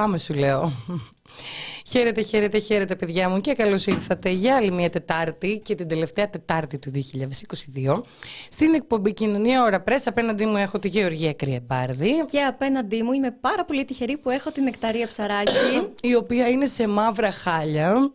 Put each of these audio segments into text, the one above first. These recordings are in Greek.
Πάμε σου λέω. Χαίρετε, χαίρετε, χαίρετε παιδιά μου και καλώς ήρθατε για άλλη μια Τετάρτη και την τελευταία Τετάρτη του 2022 στην εκπομπή Κοινωνία Ωρα Πρέσ. Απέναντί μου έχω τη Γεωργία Κρυεμπάρδη. Και απέναντί μου είμαι πάρα πολύ τυχερή που έχω την Νεκταρία Ψαράκη. η οποία είναι σε μαύρα χάλια.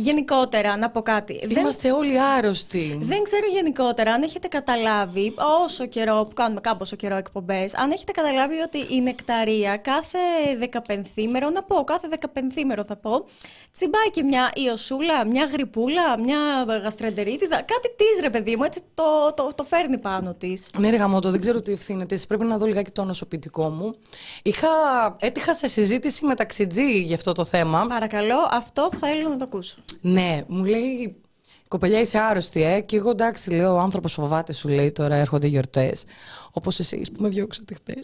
Γενικότερα, να πω κάτι. Είμαστε όλοι άρρωστοι. Δεν ξέρω γενικότερα αν έχετε καταλάβει, όσο καιρό που κάνουμε κάμποσο καιρό εκπομπές, αν έχετε καταλάβει ότι η νεκταρία κάθε δεκαπενθήμερο, να πω, κάθε δεκαπενθήμερο θα πω, τσιμπάει και μια ιωσούλα, μια γρυπούλα, μια γαστρεντερίτιδα. Κάτι της ρε παιδί μου, έτσι το, το, το φέρνει πάνω της. Ναι, ρε γαμώτο, δεν ξέρω τι ευθύνεται. Πρέπει να δω λιγάκι το νοσοποιητικό μου. Είχα, έτυχα σε συζήτηση με ταξιτζή για αυτό το θέμα. Παρακαλώ, αυτό θέλω να το ακούσω. Ναι, μου λέει Κοπελιά, είσαι άρρωστη, ε. Και εγώ εντάξει, λέω: Ο άνθρωπος φοβάται, σου λέει τώρα έρχονται γιορτές. Όπως εσείς που με διώξατε χθε.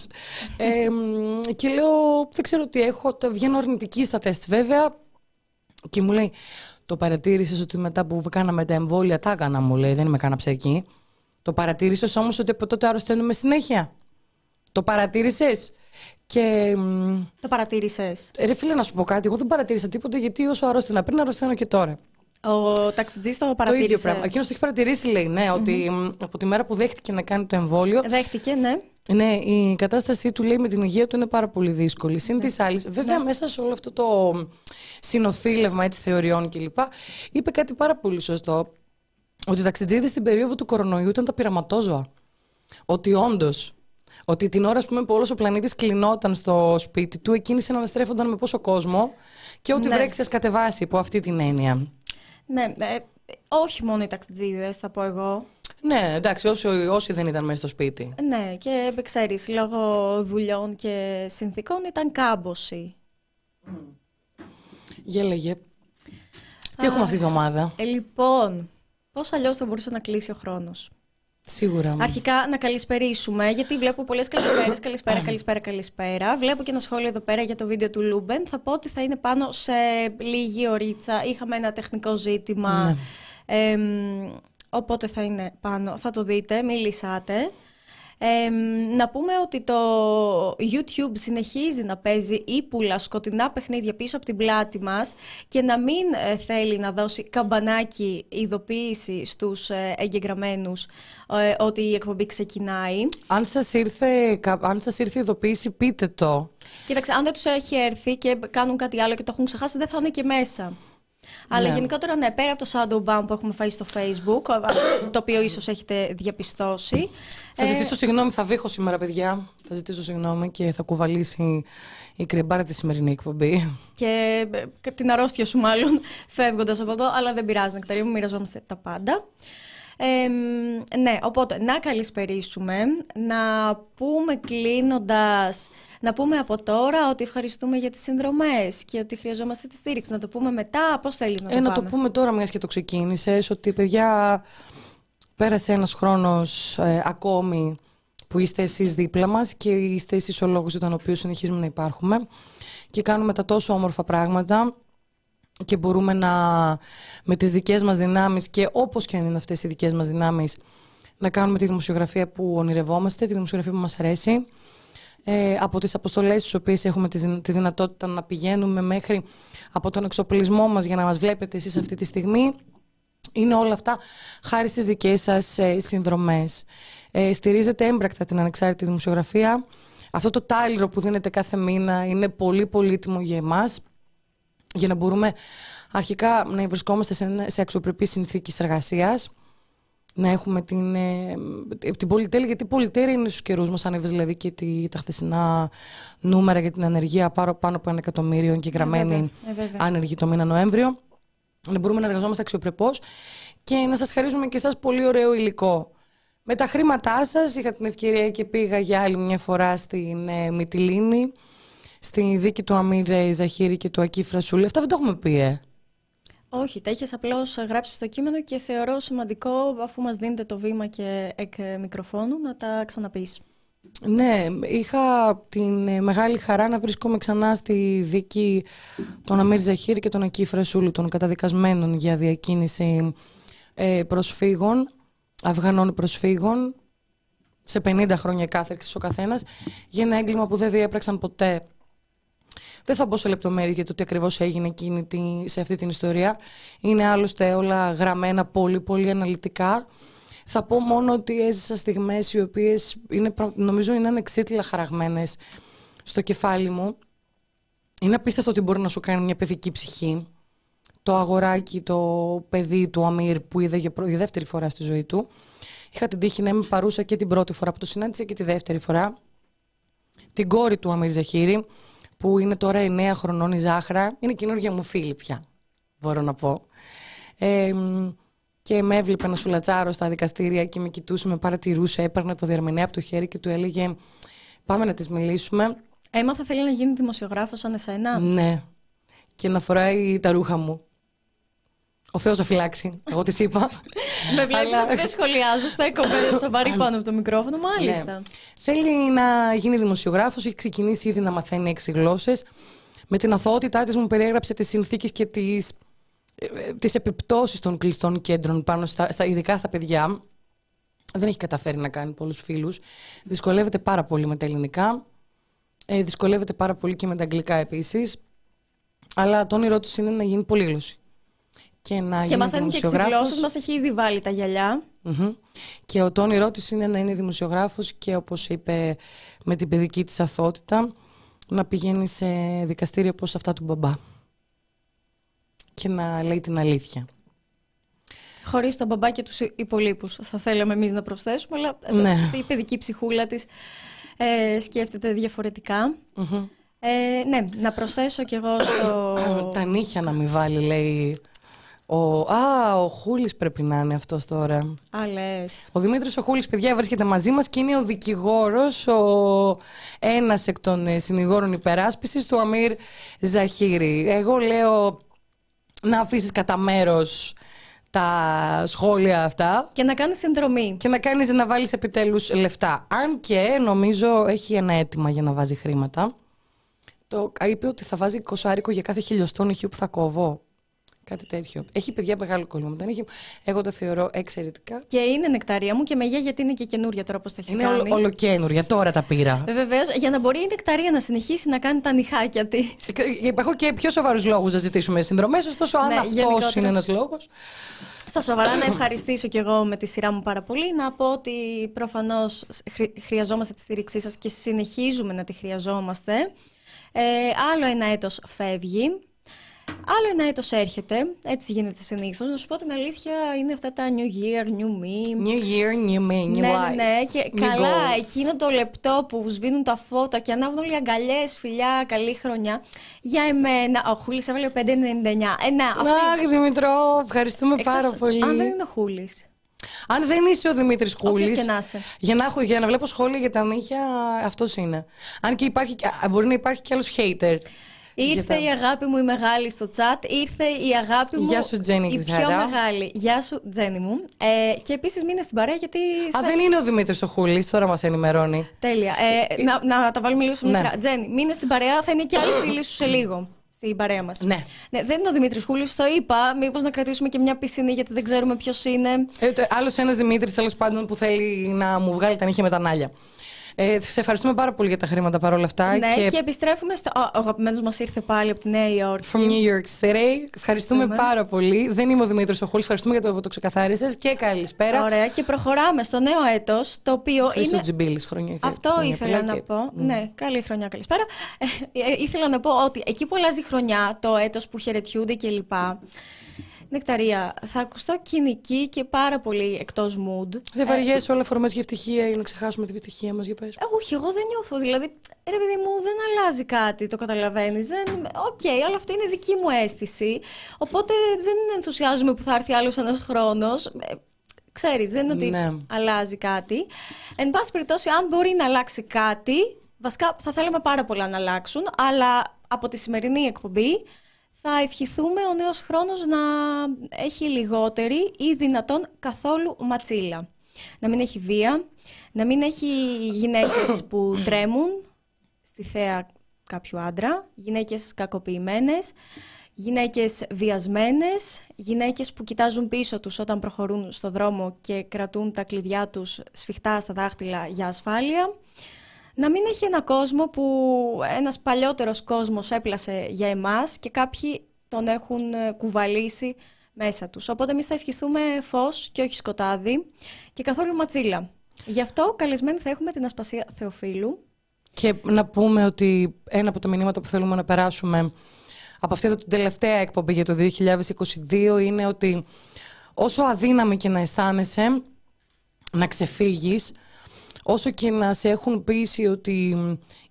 ε, και λέω: Δεν ξέρω τι έχω. Το βγαίνω αρνητική στα τεστ, βέβαια. Και μου λέει: Το παρατήρησες ότι μετά που κάναμε τα εμβόλια, τα έκανα, μου λέει: Δεν είμαι κανένα ψεκή. Το παρατήρησες όμως ότι από τότε αρρωσταίνουμε συνέχεια. Το παρατήρησες; Και... Το παρατήρησες; Ρε φίλε, να σου πω κάτι. Εγώ δεν παρατήρησα τίποτα γιατί όσο αρρώστηνα πριν, αρρωσταίνω και τώρα. Ο ταξιτζής το παρατήρησε. Το ίδιο πράγμα. Εκείνος το έχει παρατηρήσει, λέει, ναι, ότι από τη μέρα που δέχτηκε να κάνει το εμβόλιο. Δέχτηκε, ναι. Ναι, η κατάστασή του λέει με την υγεία του είναι πάρα πολύ δύσκολη. Συν της άλλης, βέβαια, ναι. μέσα σε όλο αυτό το συνοθήλευμα έτσι, θεωριών κλπ. είπε κάτι πάρα πολύ σωστό. Ότι οι ταξιτζίδες στην περίοδο του κορονοϊού ήταν τα πειραματόζωα. Ότι όντως ότι την ώρα πούμε, που όλος ο πλανήτης κλεινόταν στο σπίτι του, εκείνοι συναναστρέφονταν με πόσο κόσμο και ό,τι ναι. βρέξει κατεβάσει υπό αυτή την έννοια. Ναι, ε, όχι μόνο οι ταξιτζίδες, θα πω εγώ. Ναι, εντάξει, όσοι, όσοι δεν ήταν μέσα στο σπίτι. Ναι, και ξέρεις, λόγω δουλειών και συνθήκων ήταν κάμποση. Για λέγε. Τι έχουμε αυτή τη βδομάδα; Ε, λοιπόν, πώς αλλιώς θα μπορούσε να κλείσει ο χρόνος; Σίγουρα. Αρχικά να καλησπερίσουμε, γιατί βλέπω πολλές καλησπέρες. Καλησπέρα, καλησπέρα, καλησπέρα. Βλέπω και ένα σχόλιο εδώ πέρα για το βίντεο του Λούμπεν. Θα πω ότι θα είναι πάνω σε λίγη ωρίτσα. Είχαμε ένα τεχνικό ζήτημα. Ναι. Ε, οπότε θα είναι πάνω. Θα το δείτε, μιλήσατε να πούμε ότι το YouTube συνεχίζει να παίζει ύπουλα σκοτεινά παιχνίδια πίσω από την πλάτη μας και να μην ε, θέλει να δώσει καμπανάκι ειδοποίηση στους ε, εγγεγραμμένους ε, ότι η εκπομπή ξεκινάει. Αν σας ήρθε, αν σας ήρθε ειδοποίηση πείτε το. Κοίταξε, αν δεν τους έχει έρθει και κάνουν κάτι άλλο και το έχουν ξεχάσει δεν θα είναι και μέσα. Αλλά ναι. γενικότερα, ναι, πέρα από το shadow ban που έχουμε φάει στο facebook, το οποίο ίσως έχετε διαπιστώσει. Θα ζητήσω συγγνώμη, θα βήχω σήμερα, παιδιά. Θα ζητήσω συγγνώμη και θα κουβαλήσει η κρυμπάρα της σημερινή εκπομπή. Και ε, την αρρώστια σου, μάλλον, φεύγοντας από εδώ. Αλλά δεν πειράζει, Νεκταρία μου, μοιραζόμαστε τα πάντα. Ε, ναι, οπότε να καλησπερίσουμε, να πούμε κλείνοντας να πούμε από τώρα ότι ευχαριστούμε για τις συνδρομές και ότι χρειαζόμαστε τη στήριξη. Να το πούμε μετά, πώς θέλεις να το ε, Να το πούμε τώρα, μιας και το ξεκίνησες, ότι παιδιά πέρασε ένας χρόνος ε, ακόμη που είστε εσείς δίπλα μας και είστε εσείς ο λόγος για τον οποίο συνεχίζουμε να υπάρχουμε και κάνουμε τα τόσο όμορφα πράγματα και μπορούμε να με τις δικές μας δυνάμεις και όπως και αν είναι αυτές οι δικές μας δυνάμεις να κάνουμε τη δημοσιογραφία που ονειρευόμαστε, τη δημοσιογραφία που μας αρέσει ε, από τις αποστολές στις οποίες έχουμε τη, τη δυνατότητα να πηγαίνουμε μέχρι από τον εξοπλισμό μας για να μας βλέπετε εσείς αυτή τη στιγμή. Είναι όλα αυτά χάρη στις δικές σας ε, συνδρομές. Ε, στηρίζετε έμπρακτα την ανεξάρτητη δημοσιογραφία. Αυτό το τάλιρο που δίνετε κάθε μήνα είναι πολύ πολύτιμο για εμάς για να μπορούμε αρχικά να βρισκόμαστε σε, σε αξιοπρεπή συνθήκη εργασίας να έχουμε την, ε, την πολυτέλεια, γιατί η πολυτέλεια είναι στους καιρούς μας, αν δηλαδή και τη, τα χθεσινά νούμερα για την ανεργία πάνω, πάνω από ένα εκατομμύριο εγγεγραμμένοι ε, άνεργοι το μήνα Νοέμβριο. Να μπορούμε να εργαζόμαστε αξιοπρεπώς και να σας χαρίζουμε και εσάς πολύ ωραίο υλικό. Με τα χρήματά σας είχα την ευκαιρία και πήγα για άλλη μια φορά στην ε, Μυτιλίνη, στη δίκη του Αμύρ Ζαχύρη και του Ακή Φρασούλη. Αυτά δεν το έχουμε πει, ε. Όχι, τα έχεις απλώς γράψει στο κείμενο και θεωρώ σημαντικό, αφού μας δίνετε το βήμα και εκ μικροφόνου, να τα ξαναπείς. Ναι, είχα την ε, μεγάλη χαρά να βρίσκομαι ξανά στη δίκη των Αμύρ Ζαχύρη και των Ακή Φρασούλου, των καταδικασμένων για διακίνηση ε, προσφύγων, Αφγανών προσφύγων, σε 50 χρόνια κάθερξη ο καθένας, για ένα έγκλημα που δεν διέπραξαν ποτέ Δεν θα μπω σε λεπτομέρειες για το τι ακριβώς έγινε εκείνη τη, σε αυτή την ιστορία. Είναι άλλωστε όλα γραμμένα πολύ, πολύ αναλυτικά. Θα πω μόνο ότι έζησα στιγμές οι οποίες νομίζω είναι ανεξίτηλα χαραγμένες στο κεφάλι μου. Είναι απίστευτο ότι μπορεί να σου κάνει μια παιδική ψυχή. Το αγοράκι, το παιδί του Αμύρ που είδε για, για δεύτερη φορά στη ζωή του. Είχα την τύχη να είμαι παρούσα και την πρώτη φορά που το συνάντησα και τη δεύτερη φορά. Την κόρη του Αμύρ Ζαχύρη, που είναι τώρα 9 χρονών η Ζάχρα. Είναι καινούργια μου φίλη πια, μπορώ να πω. Ε, και με έβλεπε να σουλατσάρω στα δικαστήρια και με κοιτούσε, με παρατηρούσε, έπαιρνε το διαρμηνέα από το χέρι και του έλεγε πάμε να τις μιλήσουμε. Έμα θα θέλει να γίνει δημοσιογράφος σαν εσένα. Ναι. Και να φοράει τα ρούχα μου. Ο Θεός θα φυλάξει. Εγώ τη είπα. Με βλέπει Αλλά... δεν σχολιάζω. Στέκομαι σοβαρή πάνω από το μικρόφωνο, μάλιστα. Ναι. Θέλει να γίνει δημοσιογράφος. Έχει ξεκινήσει ήδη να μαθαίνει έξι γλώσσες. Με την αθωότητά της μου περιέγραψε τις συνθήκες και τις, ε, τις επιπτώσεις των κλειστών κέντρων πάνω στα, στα, ειδικά στα παιδιά. Δεν έχει καταφέρει να κάνει πολλούς φίλους. Δυσκολεύεται πάρα πολύ με τα ελληνικά. Ε, δυσκολεύεται πάρα πολύ και με τα αγγλικά επίσης. Αλλά το όνειρό του είναι να γίνει πολύγλωση και να και μαθαίνει και εξηγλώσεις, μας έχει ήδη βάλει τα γυαλιά. Και ο το όνειρό της είναι να είναι δημοσιογράφος και όπως είπε με την παιδική της αθότητα να πηγαίνει σε δικαστήριο όπως αυτά του μπαμπά και να λέει την αλήθεια. Χωρίς τον μπαμπά και τους υπολείπους, θα θέλαμε εμείς να προσθέσουμε, αλλά ναι. η παιδική ψυχούλα της ε, σκέφτεται Ε, ναι, να προσθέσω κι εγώ στο... Τα νύχια να μην βάλει, λέει ο, α, ο Χούλης πρέπει να είναι αυτός τώρα. Α, λες. Ο Δημήτρης ο Χούλης, παιδιά, βρίσκεται μαζί μας και είναι ο δικηγόρος, ο ένας εκ των ε, συνηγόρων υπεράσπισης του Αμύρ Ζαχύρη. Εγώ λέω να αφήσεις κατά μέρος τα σχόλια αυτά. Και να κάνεις συνδρομή. Και να κάνεις να βάλεις επιτέλους λεφτά. Αν και νομίζω έχει ένα αίτημα για να βάζει χρήματα. Το είπε ότι θα βάζει κοσάρικο για κάθε χιλιοστό ηχείο που θα κόβω. Κάτι τέτοιο. Έχει παιδιά μεγάλο κόλλημα. Έχει... Εγώ το θεωρώ εξαιρετικά. Και είναι νεκταρία μου και με γιατί είναι και καινούρια τώρα πώ τα έχεις κάνει. Είναι όλο, ολοκένουρια, τώρα τα πήρα. Ε, Βεβαίως, για να μπορεί η νεκταρία να συνεχίσει να κάνει τα νυχάκια της. Έχω και πιο σοβαρούς λόγους να ζητήσουμε συνδρομές, ωστόσο αν ναι, αυτός είναι ένας λόγος. Στα σοβαρά να ευχαριστήσω κι εγώ με τη σειρά μου πάρα πολύ. Να πω ότι προφανώς χρειαζόμαστε τη στήριξή σας και συνεχίζουμε να τη χρειαζόμαστε. Ε, άλλο ένα έτος φεύγει. Άλλο ένα έτος έρχεται, έτσι γίνεται συνήθως. Να σου πω την αλήθεια, είναι αυτά τα New Year, New Me. New Year, New Me, New ναι, Life. Ναι, ναι, και καλά, εκείνο το λεπτό που σβήνουν τα φώτα και ανάβουν όλοι οι αγκαλιές, φιλιά, καλή χρονιά. Για εμένα, ο Χούλης έβαλε 5,99. Ε, ναι, Αχ, Δημητρό, ευχαριστούμε Εκτός, πάρα πολύ. Αν δεν είναι ο Χούλης. Αν δεν είσαι ο Δημήτρης Χούλης. Για να, για να βλέπω σχόλια για τα νύχια, αυτός είναι. Αν και υπάρχει, μπορεί να υπάρχει κι άλλος hater. Ήρθε η αγάπη μου η μεγάλη στο chat. Ήρθε η αγάπη μου Γεια σου, Τζένι, η πιο μεγάλη. Γεια σου, Τζένι μου. Ε, και επίσης μείνε στην παρέα γιατί. Α, δεν είναι ο Δημήτρης ο Χούλης, τώρα μας ενημερώνει. Τέλεια. Ε, να, να τα βάλουμε λίγο σε μια ναι. σειρά. Τζένι, μείνε στην παρέα, θα είναι και άλλοι φίλοι σου σε λίγο. Στην παρέα μας. Ναι. ναι. Δεν είναι ο Δημήτρης Χούλης, το είπα. Μήπως να κρατήσουμε και μια πισίνη γιατί δεν ξέρουμε ποιος είναι. Ε, Άλλος ένας Δημήτρης τέλος πάντων που θέλει να μου βγάλει τα νύχια με τα νάλια. Ε, σε ευχαριστούμε πάρα πολύ για τα χρήματα παρόλα αυτά. Ναι, και, και επιστρέφουμε στο. Ο αγαπημένος μας ήρθε πάλι από τη Νέα Υόρκη. From New York City. Ευχαριστούμε πάρα πολύ. Δεν είμαι ο Δημήτρης Οχούλη. Ευχαριστούμε για το που το ξεκαθάρισες και καλησπέρα. Ωραία. Και προχωράμε στο νέο έτος, το οποίο. Χρήστο είναι... Τζιμπίλης, χρονιά. Αυτό χρονιά ήθελα να πω. Ναι, καλή χρονιά, καλησπέρα. Ε, ε, ήθελα να πω ότι εκεί που αλλάζει χρονιά, το έτος που χαιρετιούνται κλπ. Νεκταρία, θα ακουστώ κυνική και πάρα πολύ εκτός mood. Δεν βαριέσαι όλα φορμέ για ευτυχία ή να ξεχάσουμε την ευτυχία μας, για πες. Ε, όχι, εγώ δεν νιώθω. Δηλαδή, ρε παιδί μου, δεν αλλάζει κάτι, το καταλαβαίνεις. OK, okay, αλλά αυτό είναι δική μου αίσθηση. Οπότε δεν ενθουσιάζομαι που θα έρθει άλλος ένας χρόνος. Ε, ξέρεις, δεν είναι ότι ναι. αλλάζει κάτι. Εν πάση περιπτώσει, αν μπορεί να αλλάξει κάτι, βασικά θα θέλαμε πάρα πολλά να αλλάξουν, αλλά από τη σημερινή εκπομπή θα ευχηθούμε ο νέος χρόνος να έχει λιγότερη ή δυνατόν καθόλου ματσίλα. Να μην έχει βία, να μην έχει γυναίκες που τρέμουν στη θέα κάποιου άντρα, γυναίκες κακοποιημένες, γυναίκες βιασμένες, γυναίκες που κοιτάζουν πίσω τους όταν προχωρούν στο δρόμο και κρατούν τα κλειδιά τους σφιχτά στα δάχτυλα για ασφάλεια, να μην έχει ένα κόσμο που ένας παλιότερος κόσμος έπλασε για εμάς και κάποιοι τον έχουν ε, κουβαλήσει μέσα τους. Οπότε εμείς θα ευχηθούμε φως και όχι σκοτάδι και καθόλου ματσίλα. Γι' αυτό καλεσμένοι θα έχουμε την Ασπασία Θεοφίλου. Και να πούμε ότι ένα από τα μηνύματα που θέλουμε να περάσουμε από αυτή την τελευταία εκπομπή για το 2022 είναι ότι όσο αδύναμη και να αισθάνεσαι να ξεφύγεις, όσο και να σε έχουν πείσει ότι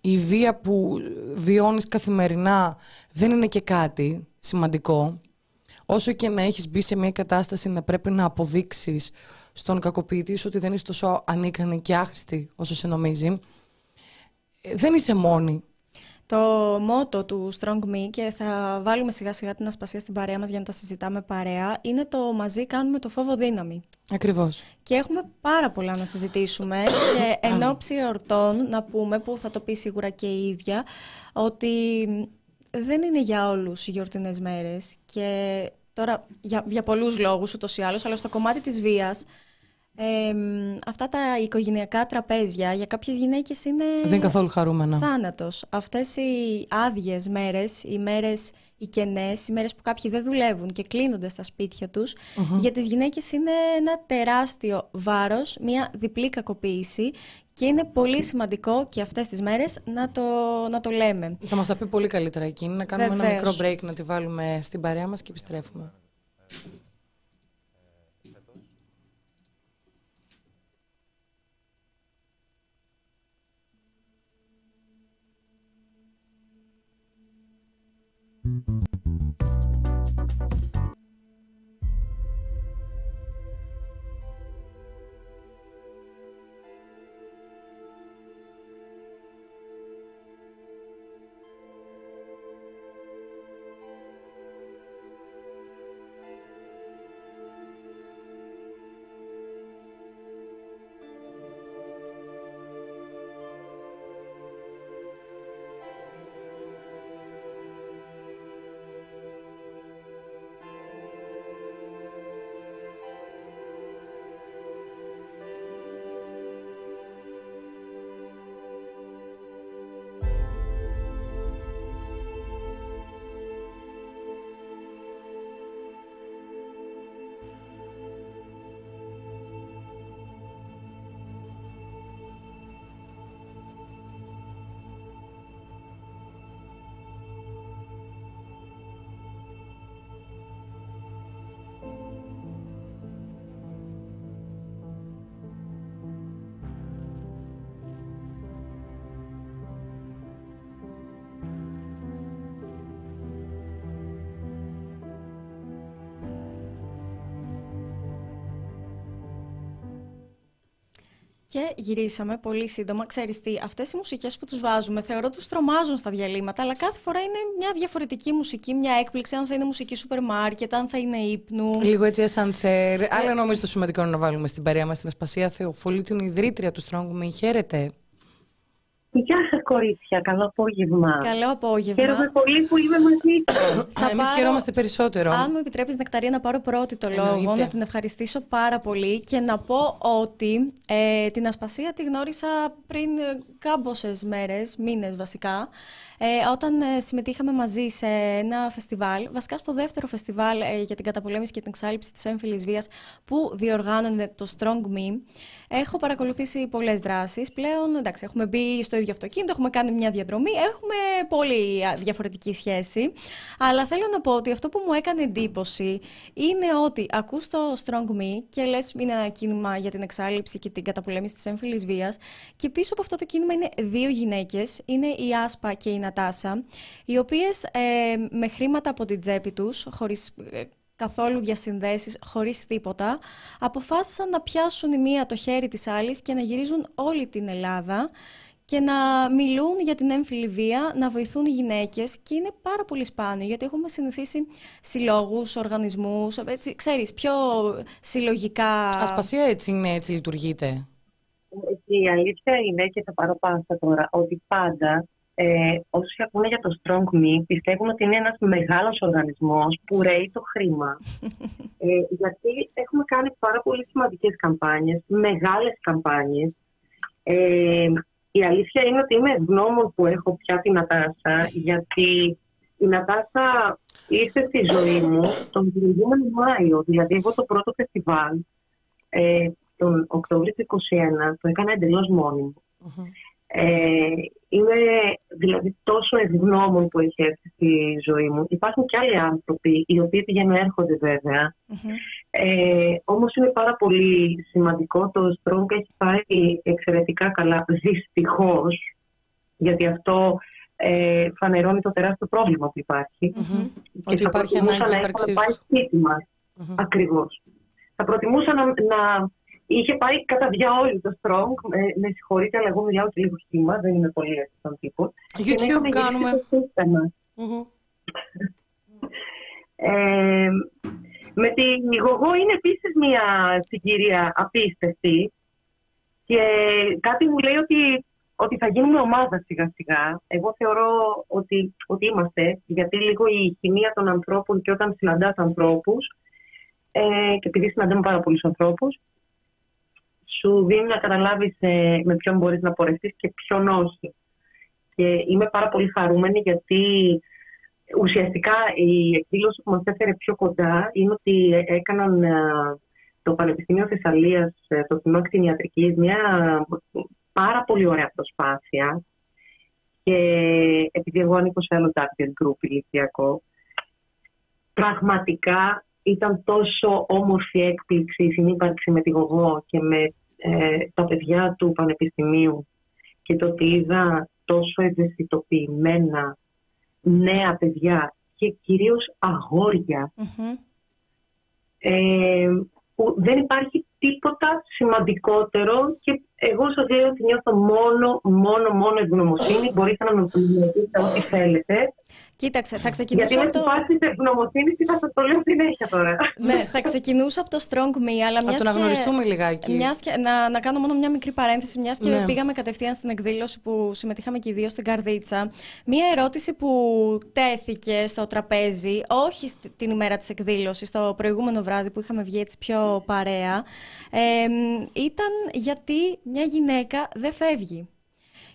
η βία που βιώνεις καθημερινά δεν είναι και κάτι σημαντικό, όσο και να έχεις μπει σε μια κατάσταση να πρέπει να αποδείξεις στον κακοποιητή σου ότι δεν είσαι τόσο ανίκανη και άχρηστη όσο σε νομίζει, ε, δεν είσαι μόνη. Το μότο του Strong Me και θα βάλουμε σιγά σιγά την ασπασία στην παρέα μας για να τα συζητάμε παρέα είναι το μαζί κάνουμε το φόβο δύναμη. Ακριβώς. Και έχουμε πάρα πολλά να συζητήσουμε και εν ώψη εορτών να πούμε που θα το πει σίγουρα και η ίδια ότι δεν είναι για όλους οι γιορτινές μέρες και τώρα για, για πολλούς λόγους ούτως ή άλλως αλλά στο κομμάτι της βίας αυτά τα οικογενειακά τραπέζια για κάποιες γυναίκες είναι Δεν είναι καθόλου χαρούμενα. θάνατος. Αυτές οι άδειες μέρες, οι μέρες οι κενές, οι μέρες που κάποιοι δεν δουλεύουν και κλείνονται στα σπίτια τους, για τις γυναίκες είναι ένα τεράστιο βάρος, μια διπλή κακοποίηση και είναι πολύ σημαντικό και αυτές τις μέρες να το, να το λέμε. Θα μας τα πει πολύ καλύτερα εκείνη, να κάνουμε ένα μικρό break να τη βάλουμε στην παρέα μας και επιστρέφουμε. Και γυρίσαμε πολύ σύντομα. Ξέρεις τι, αυτές οι μουσικές που τους βάζουμε θεωρώ τους τρομάζουν στα διαλύματα, αλλά κάθε φορά είναι μια διαφορετική μουσική, μια έκπληξη, αν θα είναι μουσική σούπερ μάρκετ, αν θα είναι ύπνου. Λίγο έτσι ασανσέρ. Ε... Αλλά νομίζω το σημαντικό είναι να βάλουμε στην παρέα μας την Ασπασία Θεοφολή, την ιδρύτρια του Strong Me. Χαίρετε. Γεια σα, κορίτσια. Καλό απόγευμα. Καλό απόγευμα. Χαίρομαι πολύ που είμαι μαζί σας. Εμείς χαιρόμαστε περισσότερο. Αν μου επιτρέπεις, Νεκταρία, να πάρω πρώτη το λόγο, να την ευχαριστήσω πάρα πολύ και να πω ότι ε, την Ασπασία τη γνώρισα πριν κάμποσες μέρες, μήνες βασικά. Ε, όταν ε, συμμετείχαμε μαζί σε ένα φεστιβάλ, βασικά στο δεύτερο φεστιβάλ ε, για την καταπολέμηση και την εξάλληψη της έμφυλης βίας που διοργάνωνε το Strong Me, έχω παρακολουθήσει πολλές δράσεις. Πλέον, εντάξει, έχουμε μπει στο ίδιο αυτοκίνητο, έχουμε κάνει μια διαδρομή, έχουμε πολύ διαφορετική σχέση. Αλλά θέλω να πω ότι αυτό που μου έκανε εντύπωση είναι ότι ακούς το Strong Me και λες είναι ένα κίνημα για την εξάλληψη και την καταπολέμηση της έμφυλης βίας και πίσω από αυτό το κίνημα είναι δύο γυναίκες, είναι η Άσπα και η Νατάσα, οι οποίες ε, με χρήματα από την τσέπη τους, χωρίς ε, καθόλου διασυνδέσεις, χωρίς τίποτα, αποφάσισαν να πιάσουν η μία το χέρι της άλλης και να γυρίζουν όλη την Ελλάδα και να μιλούν για την έμφυλη βία, να βοηθούν οι γυναίκες και είναι πάρα πολύ σπάνιο γιατί έχουμε συνηθίσει συλλόγους, οργανισμούς, έτσι, ξέρεις, πιο συλλογικά... Ασπασία έτσι είναι, έτσι λειτουργείτε. Η αλήθεια είναι και θα πάρω πάνω τώρα ότι πάντα ε, όσοι ακούνε για το Strong Me πιστεύουν ότι είναι ένας μεγάλος οργανισμός που ρέει το χρήμα. Ε, γιατί έχουμε κάνει πάρα πολύ σημαντικές καμπάνιες, μεγάλες καμπάνιες. Ε, η αλήθεια είναι ότι είμαι ευγνώμων που έχω πια την Νατάσα, γιατί η Νατάσα ήρθε στη ζωή μου τον προηγούμενο Μάιο. Δηλαδή, εγώ το πρώτο φεστιβάλ, ε, τον Οκτώβριο του 2021, το έκανα εντελώς μόνη ε, είμαι δηλαδή τόσο ευγνώμων που έχει έρθει στη ζωή μου. Υπάρχουν και άλλοι άνθρωποι οι οποίοι πηγαίνουν έρχονται βέβαια. Ε, όμως είναι πάρα πολύ σημαντικό. Το Strong έχει πάει εξαιρετικά καλά. Δυστυχώς, γιατί αυτό ε, φανερώνει το τεράστιο πρόβλημα που υπάρχει. Ότι υπάρχει ανάγκη να πάει σπίτι μας. Ακριβώς. Θα προτιμούσα να, να Είχε πάει κατά διαόλου το Strong. Με, με συγχωρείτε, αλλά εγώ μιλάω και λίγο σχήμα, δεν είμαι πολύ έτσι στον τύπο. YouTube κάνουμε. ε, με τη Γογό είναι επίσης μια συγκυρία απίστευτη και κάτι μου λέει ότι, ότι θα γίνουμε ομάδα σιγά σιγά. Εγώ θεωρώ ότι, ότι είμαστε, γιατί λίγο η χημεία των ανθρώπων και όταν συναντάς ανθρώπους ε, και επειδή συναντάμε πάρα πολλούς ανθρώπους σου δίνει να καταλάβεις ε, με ποιον μπορείς να πορευτείς και ποιον όχι. Και είμαι πάρα πολύ χαρούμενη γιατί ουσιαστικά η εκδήλωση που μας έφερε πιο κοντά είναι ότι έκαναν ε, το Πανεπιστήμιο Θεσσαλίας, ε, το Κοινό Κτηνιατρικής, μια πάρα πολύ ωραία προσπάθεια και επειδή εγώ ανήκω σε άλλο target group ηλικιακό, πραγματικά ήταν τόσο όμορφη έκπληξη η συνύπαρξη με τη Γογό και με ε, τα παιδιά του Πανεπιστημίου και το ότι είδα τόσο ευαισθητοποιημένα νέα παιδιά και κυρίως ε, που δεν υπάρχει τίποτα σημαντικότερο και εγώ σας λέω ότι νιώθω μόνο, μόνο, μόνο ευγνωμοσύνη. Μπορείτε να με πείτε ό,τι θέλετε. Κοίταξε, θα ξεκινήσω Γιατί από το... Γιατί ευγνωμοσύνη και θα σας το λέω συνέχεια τώρα. ναι, θα ξεκινούσα από το Strong Me, αλλά μιας να το αναγνωριστούμε λιγάκι. Μιας και... να, να κάνω μόνο μια μικρή παρένθεση, μιας και ναι. πήγαμε κατευθείαν στην εκδήλωση που συμμετείχαμε και οι δύο στην Καρδίτσα. Μια ερώτηση που τέθηκε στο τραπέζι, όχι την ημέρα της εκδήλωσης, το προηγούμενο βράδυ που είχαμε βγει έτσι πιο παρέα, ε, ήταν γιατί μια γυναίκα δεν φεύγει.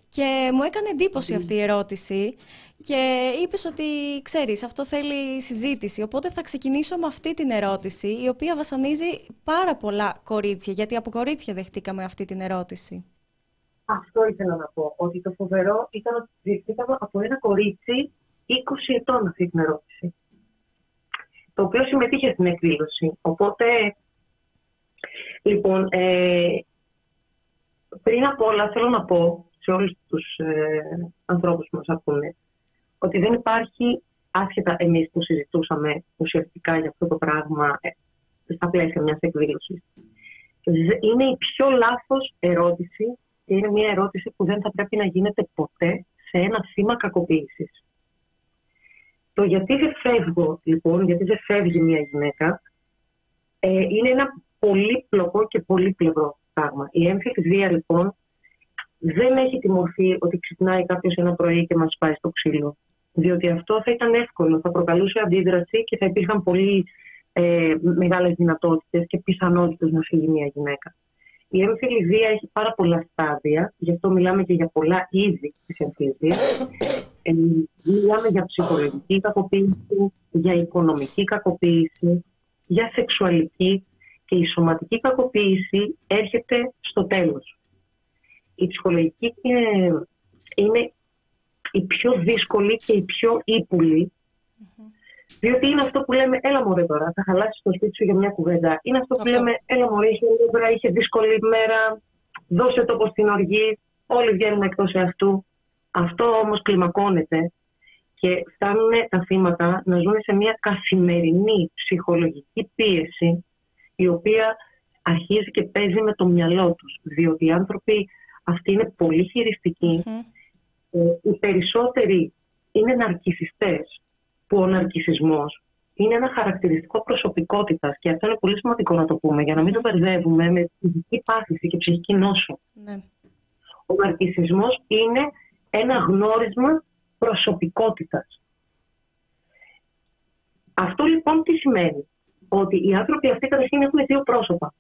Και μου έκανε εντύπωση αυτή η ερώτηση και είπες ότι, ξέρεις, αυτό θέλει συζήτηση. Οπότε θα ξεκινήσω με αυτή την ερώτηση, η οποία βασανίζει πάρα πολλά κορίτσια, γιατί από κορίτσια δεχτήκαμε αυτή την ερώτηση. Αυτό ήθελα να πω, ότι το φοβερό ήταν ότι δεχτήκαμε από ένα κορίτσι 20 ετών αυτή την ερώτηση, το οποίο συμμετείχε στην εκδήλωση. Οπότε, λοιπόν, ε, πριν απ' όλα θέλω να πω σε όλους τους ε, ανθρώπους που μας ακούνε ότι δεν υπάρχει, άσχετα εμείς που συζητούσαμε ουσιαστικά για αυτό το πράγμα ε, στα πλαίσια μιας εκδήλωσης, είναι η πιο λάθος ερώτηση και είναι μια ερώτηση που δεν θα πρέπει να γίνεται ποτέ σε ένα θύμα κακοποίησης. Το γιατί δεν φεύγω, λοιπόν, γιατί δεν φεύγει μια γυναίκα, ε, είναι ένα πολύπλοκο και πολύπλευρο πράγμα. Η έμφυλη βία, λοιπόν, δεν έχει τη μορφή ότι ξυπνάει κάποιος ένα πρωί και μας πάει στο ξύλο. Διότι αυτό θα ήταν εύκολο, θα προκαλούσε αντίδραση και θα υπήρχαν πολύ ε, μεγάλες δυνατότητες και πιθανότητες να φύγει μια γυναίκα. Η έμφυλη βία έχει πάρα πολλά στάδια, γι' αυτό μιλάμε και για πολλά είδη της έμφυλης βίας. Ε, μιλάμε για ψυχολογική κακοποίηση, για οικονομική κακοποίηση, για σεξουαλική και η σωματική κακοποίηση έρχεται στο τέλος. Η ψυχολογική είναι η πιο δύσκολη και η πιο ύπουλη διότι είναι αυτό που λέμε, έλα μωρέ τώρα, θα χαλάσεις το σπίτι σου για μια κουβέντα. Είναι αυτό που λέμε, έλα μωρέ, είχε, είχε δύσκολη μέρα, δώσε το στην οργή, όλοι βγαίνουν εκτός αυτού. Αυτό όμως κλιμακώνεται και φτάνουν τα θύματα να ζουν σε μια καθημερινή ψυχολογική πίεση η οποία αρχίζει και παίζει με το μυαλό τους. Διότι οι άνθρωποι αυτοί είναι πολύ ε, οι περισσότεροι είναι ναρκισιστές, που ο ναρκισισμός είναι ένα χαρακτηριστικό προσωπικότητας και αυτό είναι πολύ σημαντικό να το πούμε για να μην το μπερδεύουμε με ψυχική πάθηση και ψυχική νόσο. Ναι. Ο ναρκισισμός είναι ένα γνώρισμα προσωπικότητας. Αυτό λοιπόν τι σημαίνει; Ότι οι άνθρωποι αυτοί καταρχήν έχουν δύο πρόσωπα.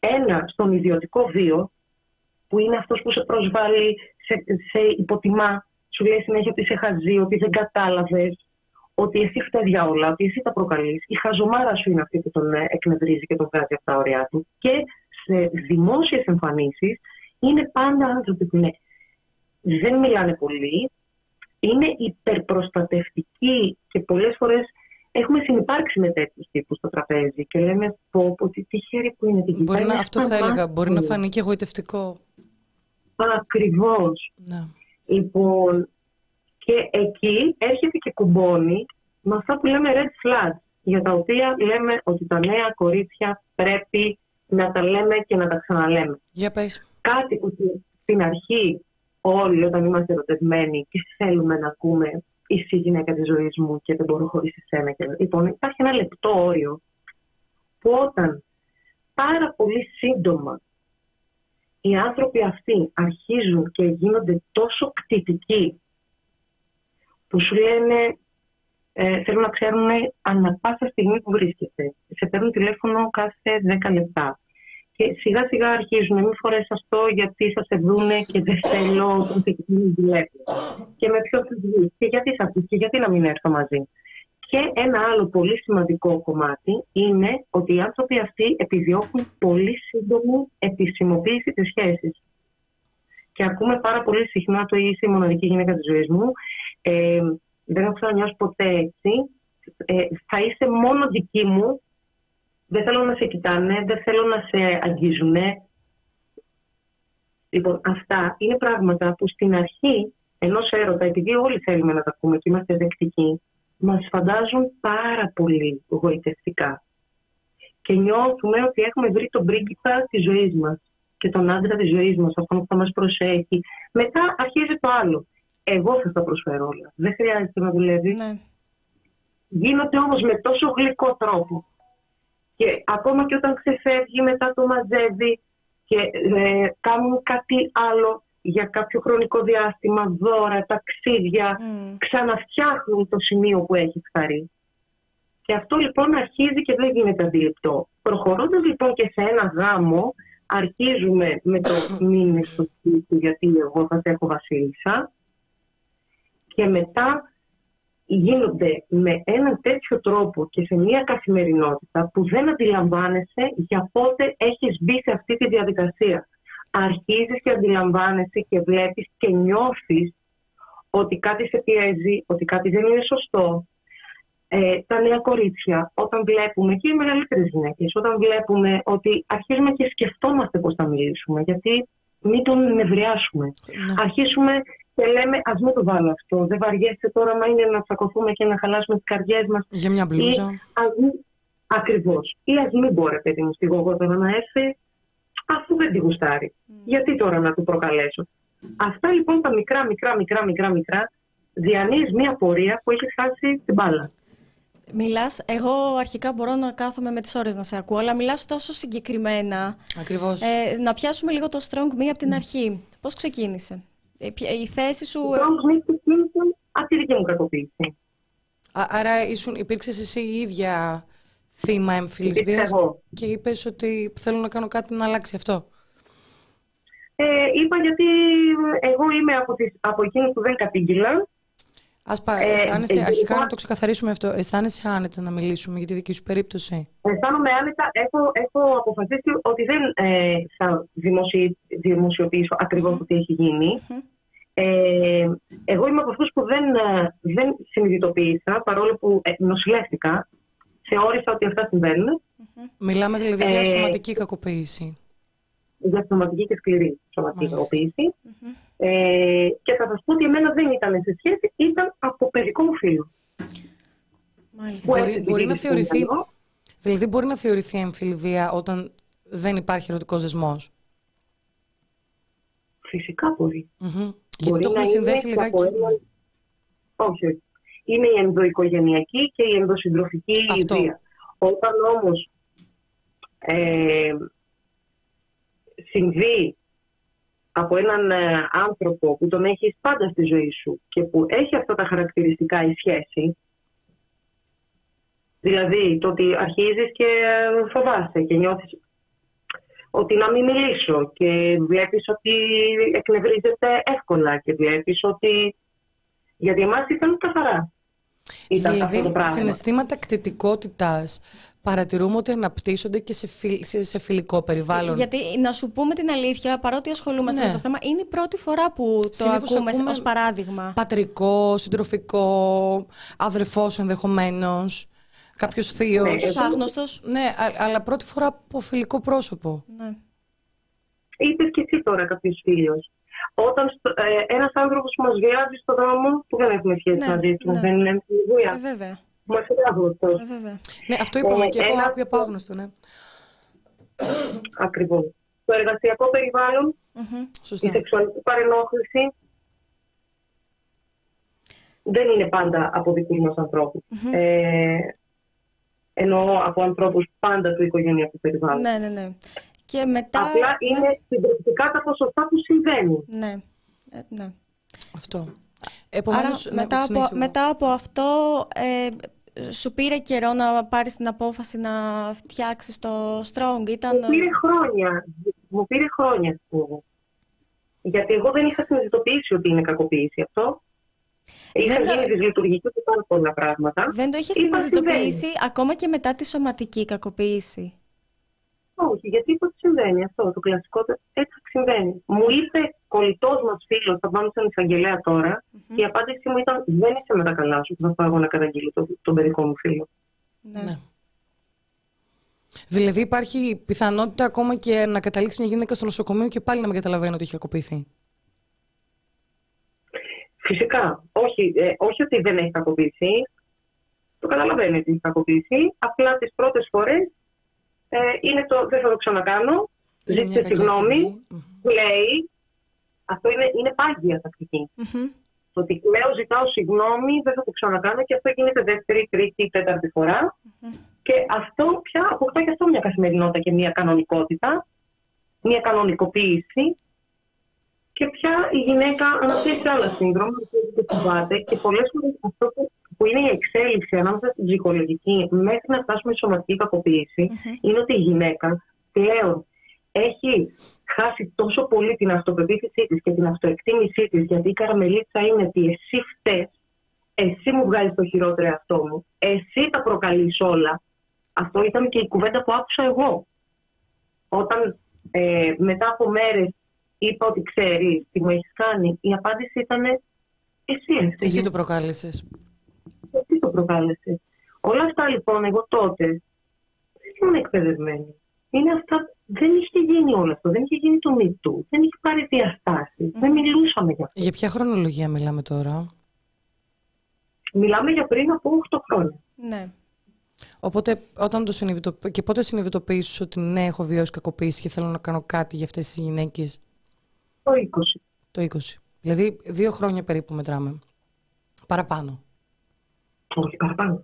Ένα στον ιδιωτικό βίο, που είναι αυτός που σε προσβάλλει σε, σε υποτιμά, σου λέει συνέχεια ότι είσαι χαζή, ότι δεν κατάλαβες, ότι εσύ φταίει για όλα, ότι εσύ τα προκαλείς. Η χαζομάρα σου είναι αυτή που τον ε, εκνευρίζει και τον βγάζει από τα ωριά του. Και σε δημόσιες εμφανίσεις είναι πάντα άνθρωποι που είναι, δεν μιλάνε πολύ, είναι υπερπροστατευτικοί και πολλές φορές έχουμε συνεπάρξει με τέτοιους τύπους στο τραπέζι και λέμε πω, πω τι τυχαίρι που είναι. Μπορεί να, αυτό θα έλεγα, μπορεί να φανεί και εγωιτευτικό. Ακριβώς. Ναι. Λοιπόν, και εκεί έρχεται και κουμπώνει με αυτά που λέμε red flag, για τα οποία λέμε ότι τα νέα κορίτσια πρέπει να τα λέμε και να τα ξαναλέμε. Για πες. Κάτι που στην αρχή όλοι όταν είμαστε ερωτευμένοι και θέλουμε να ακούμε είσαι η γυναίκα της ζωής μου και δεν μπορώ χωρίς εσένα. Λοιπόν, υπάρχει ένα λεπτό όριο που όταν πάρα πολύ σύντομα οι άνθρωποι αυτοί αρχίζουν και γίνονται τόσο κτητικοί που σου λένε ε, θέλουν να ξέρουν ανά πάσα στιγμή που βρίσκεσαι. Σε παίρνουν τηλέφωνο κάθε 10 λεπτά. Και σιγά σιγά αρχίζουν, μην φορές αυτό γιατί θα σε δούνε και δεν θέλω τον να δουλεύει. Και με ποιο θα βγει. Και γιατί θα βγει και γιατί να μην έρθω μαζί. Και ένα άλλο πολύ σημαντικό κομμάτι είναι ότι οι άνθρωποι αυτοί επιδιώκουν πολύ σύντομη επισημοποίηση της σχέσης. Και ακούμε πάρα πολύ συχνά το είσαι η μοναδική γυναίκα της ζωής μου. Ε, δεν έχω ξανανιώσει ποτέ έτσι. Ε, θα είσαι μόνο δική μου δεν θέλω να σε κοιτάνε, δεν θέλω να σε αγγίζουν. Λοιπόν, αυτά είναι πράγματα που στην αρχή ενός έρωτα, επειδή όλοι θέλουμε να τα ακούμε και είμαστε δεκτικοί, μας φαντάζουν πάρα πολύ γοητευτικά. Και νιώθουμε ότι έχουμε βρει τον πρίγκιπα της ζωής μας και τον άντρα της ζωής μας, αυτόν που θα μας προσέχει. Μετά αρχίζει το άλλο. Εγώ θα τα προσφέρω όλα. Δεν χρειάζεται να δουλεύει. Ναι. Γίνονται όμως με τόσο γλυκό τρόπο και ακόμα και όταν ξεφεύγει μετά το μαζεύει και ε, κάνουν κάτι άλλο για κάποιο χρονικό διάστημα, δώρα, ταξίδια, mm. ξαναφτιάχνουν το σημείο που έχει φθαρεί. Και αυτό λοιπόν αρχίζει και δεν γίνεται αντιληπτό. Προχωρώντας λοιπόν και σε ένα γάμο, αρχίζουμε με το μήνυμα στο σπίτι γιατί εγώ θα σε έχω βασίλισσα και μετά γίνονται με έναν τέτοιο τρόπο και σε μια καθημερινότητα που δεν αντιλαμβάνεσαι για πότε έχεις μπει σε αυτή τη διαδικασία. Αρχίζεις και αντιλαμβάνεσαι και βλέπεις και νιώθεις ότι κάτι σε πιέζει, ότι κάτι δεν είναι σωστό. Ε, τα νέα κορίτσια, όταν βλέπουμε και οι μεγαλύτερες γυναίκες, όταν βλέπουμε ότι αρχίζουμε και σκεφτόμαστε πώς θα μιλήσουμε, γιατί μην τον νευριάσουμε. Ναι. Αρχίσουμε και λέμε ας μην το βάλω αυτό. Δεν βαριέστε τώρα, μα είναι να τσακωθούμε και να χαλάσουμε τις καρδιές μας. Για μια μπλούζα. Ακριβώς. Ή ας μην μπορεί, παιδί μου, στη τώρα να έρθει, αφού δεν τη γουστάρει. Γιατί τώρα να του προκαλέσω. Αυτά λοιπόν τα μικρά, μικρά, μικρά, μικρά, μικρά διανύεις μια πορεία που έχει χάσει την μπάλα. Μιλάς, εγώ αρχικά μπορώ να κάθομαι με τις ώρες να σε ακούω, αλλά μιλάς τόσο συγκεκριμένα. Ακριβώς. Ε, να πιάσουμε λίγο το strong me από την αρχή. Πώς ξεκίνησε; Ε, η θέση σου... Αυτή η δική μου κακοποίηση. Άρα ήσουν, υπήρξες εσύ η ίδια θύμα έμφυλης βίας και είπες ότι θέλω να κάνω κάτι να αλλάξει αυτό; Ε, είπα γιατί εγώ είμαι από, τις, από εκείνους που δεν κατήγγυλαν. Ας πά, ε, αισθάνεσαι, ε, αρχικά να το ξεκαθαρίσουμε αυτό, αισθάνεσαι άνετα να μιλήσουμε για τη δική σου περίπτωση; Αισθάνομαι άνετα, έχω, έχω αποφασίσει ότι δεν ε, θα δημοσι, δημοσιοποιήσω ακριβώς mm-hmm. τι έχει γίνει. Ε, εγώ είμαι από αυτούς που δεν, ε, δεν συνειδητοποίησα, παρόλο που ε, νοσηλεύτηκα, θεώρησα ότι αυτά συμβαίνουν. Μιλάμε δηλαδή για σωματική κακοποίηση. Για σωματική και σκληρή σωματική κακοποίηση. Ε, και θα σας πω ότι εμένα δεν ήταν σε σχέση, ήταν από παιδικό μου φίλο. Μπορεί, μπορεί να θεωρηθεί, δηλαδή μπορεί να θεωρηθεί εμφυλιβία όταν δεν υπάρχει ερωτικός δεσμός; Φυσικά μπορεί. Γιατί το έχουμε συνδέσει λιγάκι. Όχι. Είναι η ενδοοικογενειακή και η ενδοσυντροφική ιδέα. Όταν όμως ε, συμβεί από έναν ε, άνθρωπο που τον έχεις πάντα στη ζωή σου και που έχει αυτά τα χαρακτηριστικά η σχέση, δηλαδή το ότι αρχίζεις και φοβάσαι και νιώθεις ότι να μην μιλήσω και βλέπεις ότι εκνευρίζεται εύκολα και βλέπεις ότι γιατί εμάς ήταν καθαρά. Ήταν δηλαδή, αυτό το πράγμα. συναισθήματα κτητικότητας παρατηρούμε ότι αναπτύσσονται και σε, σε, φιλικό περιβάλλον. Γιατί να σου πούμε την αλήθεια, παρότι ασχολούμαστε ναι. με το θέμα, είναι η πρώτη φορά που το ακούμε, ακούμε ως παράδειγμα. Πατρικό, συντροφικό, αδερφός ενδεχομένως. Κάποιος θείος. Ναι, άγνωστος. Ναι, αλλά πρώτη φορά από φιλικό πρόσωπο. Ναι. Είπες και εσύ τώρα κάποιος φίλο. Όταν ε, ένας άνθρωπος μας βιάζει στον δρόμο, που δεν έχουμε σχέση ναι, μαζί του, ναι. δεν είναι εμφυλία. Ε, βέβαια. Μα είναι άγνωστος. Ε, ναι, αυτό είπαμε ε, και εγώ, ένα... από άγνωστο, ναι. Ακριβώς. Το εργασιακό περιβάλλον, mm-hmm. η σεξουαλική παρενόχληση, δεν είναι πάντα από δικούς μας ανθρώπους. Mm-hmm. Ε, εννοώ από ανθρώπους πάντα του οικογενειακού περιβάλλοντος. Ναι, ναι, ναι. Και μετά... Απλά είναι ναι. συντριπτικά τα ποσοστά που συμβαίνουν. Ναι, ε, ναι. Αυτό. Επομένως, Άρα, ναι, μετά, από, μετά από αυτό, ε, σου πήρε καιρό να πάρεις την απόφαση να φτιάξεις το Strong; Ήταν... Μου πήρε χρόνια. Μου πήρε χρόνια, Γιατί εγώ δεν είχα συνειδητοποιήσει ότι είναι κακοποίηση αυτό. Είχαν γίνει το... δυσλειτουργικοί και πάρα πολλά πράγματα. Δεν το είχες συνειδητοποιήσει ακόμα και μετά τη σωματική κακοποίηση; Όχι, γιατί είπα ότι συμβαίνει αυτό. Το κλασικό έτσι συμβαίνει. Μου είπε κολλητός μας φίλος, θα πάμε στον εισαγγελέα τώρα, mm-hmm. και η απάντησή μου ήταν: Δεν είσαι με τα καλά σου που θα πάω να καταγγείλω τον, τον παιδικό μου φίλο. Ναι. ναι. Δηλαδή υπάρχει πιθανότητα ακόμα και να καταλήξει μια γυναίκα στο νοσοκομείο και πάλι να με καταλαβαίνει ότι έχει κακοποιηθεί; Φυσικά. Όχι, ε, όχι ότι δεν έχει κακοποιηθεί. Το καταλαβαίνει ότι έχει κακοποιηθεί. Απλά τις πρώτες φορές ε, είναι το δεν θα το ξανακάνω. Ζήτησε συγγνώμη. Λέει. Αυτό είναι, είναι πάγια τακτική. Mm-hmm. Το ότι λέω, ζητάω συγγνώμη, δεν θα το ξανακάνω και αυτό γίνεται δεύτερη, τρίτη, τέταρτη Και αυτό πια αποκτά και αυτό μια καθημερινότητα και μια κανονικότητα, μια κανονικοποίηση και πια η γυναίκα αναπτύσσει άλλα σύνδρομα και φοβάται και πολλές φορές αυτό που, είναι η εξέλιξη ανάμεσα στην ψυχολογική μέχρι να φτάσουμε στη σωματική είναι ότι η γυναίκα πλέον έχει χάσει τόσο πολύ την αυτοπεποίθησή της και την αυτοεκτίμησή της, γιατί η καραμελίτσα είναι ότι εσύ φταίει, εσύ μου βγάζει το χειρότερο εαυτό μου, εσύ τα προκαλείς όλα. Αυτό ήταν και η κουβέντα που άκουσα εγώ. Όταν ε, μετά από μέρες είπα ότι ξέρεις τι μου έχεις κάνει, η απάντηση ήταν εσύ έφταιγε. Εσύ το προκάλεσες. Εσύ το προκάλεσε. Όλα αυτά λοιπόν εγώ τότε δεν ήμουν εκπαιδευμένη. Είναι αυτά, δεν είχε γίνει όλο αυτό, δεν είχε γίνει το μυτού, δεν είχε πάρει διαστάσεις, δεν μιλούσαμε για αυτό. Για ποια χρονολογία μιλάμε τώρα; Μιλάμε για πριν από 8 χρόνια. Ναι. Οπότε, όταν το συνειδητοποιήσεις και πότε συνειδητοποιήσεις ότι ναι, έχω βιώσει κακοποίηση και θέλω να κάνω κάτι για αυτές τις γυναίκες; Το 20. Το 20. Δηλαδή δύο χρόνια περίπου μετράμε. Παραπάνω. Όχι, παραπάνω.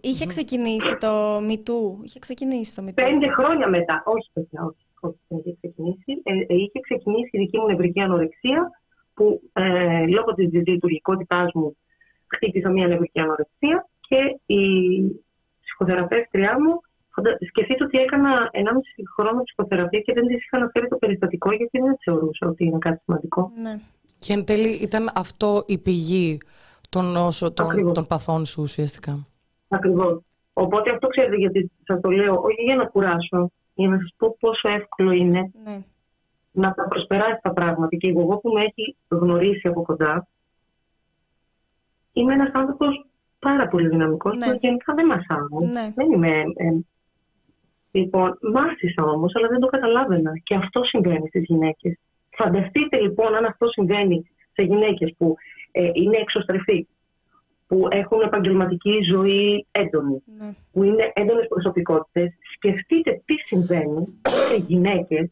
Είχε ξεκινήσει το MeToo. Είχε ξεκινήσει το MeToo. Πέντε χρόνια μετά. Όχι, παιδιά, όχι. όχι δεν είχε ξεκινήσει. Ε, ε, είχε ξεκινήσει η δική μου νευρική ανορεξία που ε, λόγω της λειτουργικότητάς μου χτύπησα μια νευρική ανορεξία και η ψυχοθεραπεύτριά μου Σκεφτείτε ότι έκανα 1,5 χρόνο ψυχοθεραπεία και δεν της είχα αναφέρει το περιστατικό γιατί δεν θεωρούσα ότι είναι κάτι σημαντικό. Ναι. Και εν τέλει ήταν αυτό η πηγή των νόσο των, των παθών σου ουσιαστικά. Ακριβώς. Οπότε αυτό ξέρετε γιατί σας το λέω, όχι για να κουράσω, για να σας πω πόσο εύκολο είναι ναι. να τα προσπεράσει τα πράγματα. Και εγώ που με έχει γνωρίσει από κοντά, είμαι ένας άνθρωπος πάρα πολύ δυναμικός ναι. και γενικά δεν μασάω. Ναι. Δεν είμαι ε, Λοιπόν, μάθησα όμως, αλλά δεν το καταλάβαινα. Και αυτό συμβαίνει στις γυναίκες. Φανταστείτε λοιπόν αν αυτό συμβαίνει σε γυναίκες που ε, είναι εξωστρεφεί, που έχουν επαγγελματική ζωή έντονη, ναι. που είναι έντονες προσωπικότητες. Σκεφτείτε τι συμβαίνει σε γυναίκες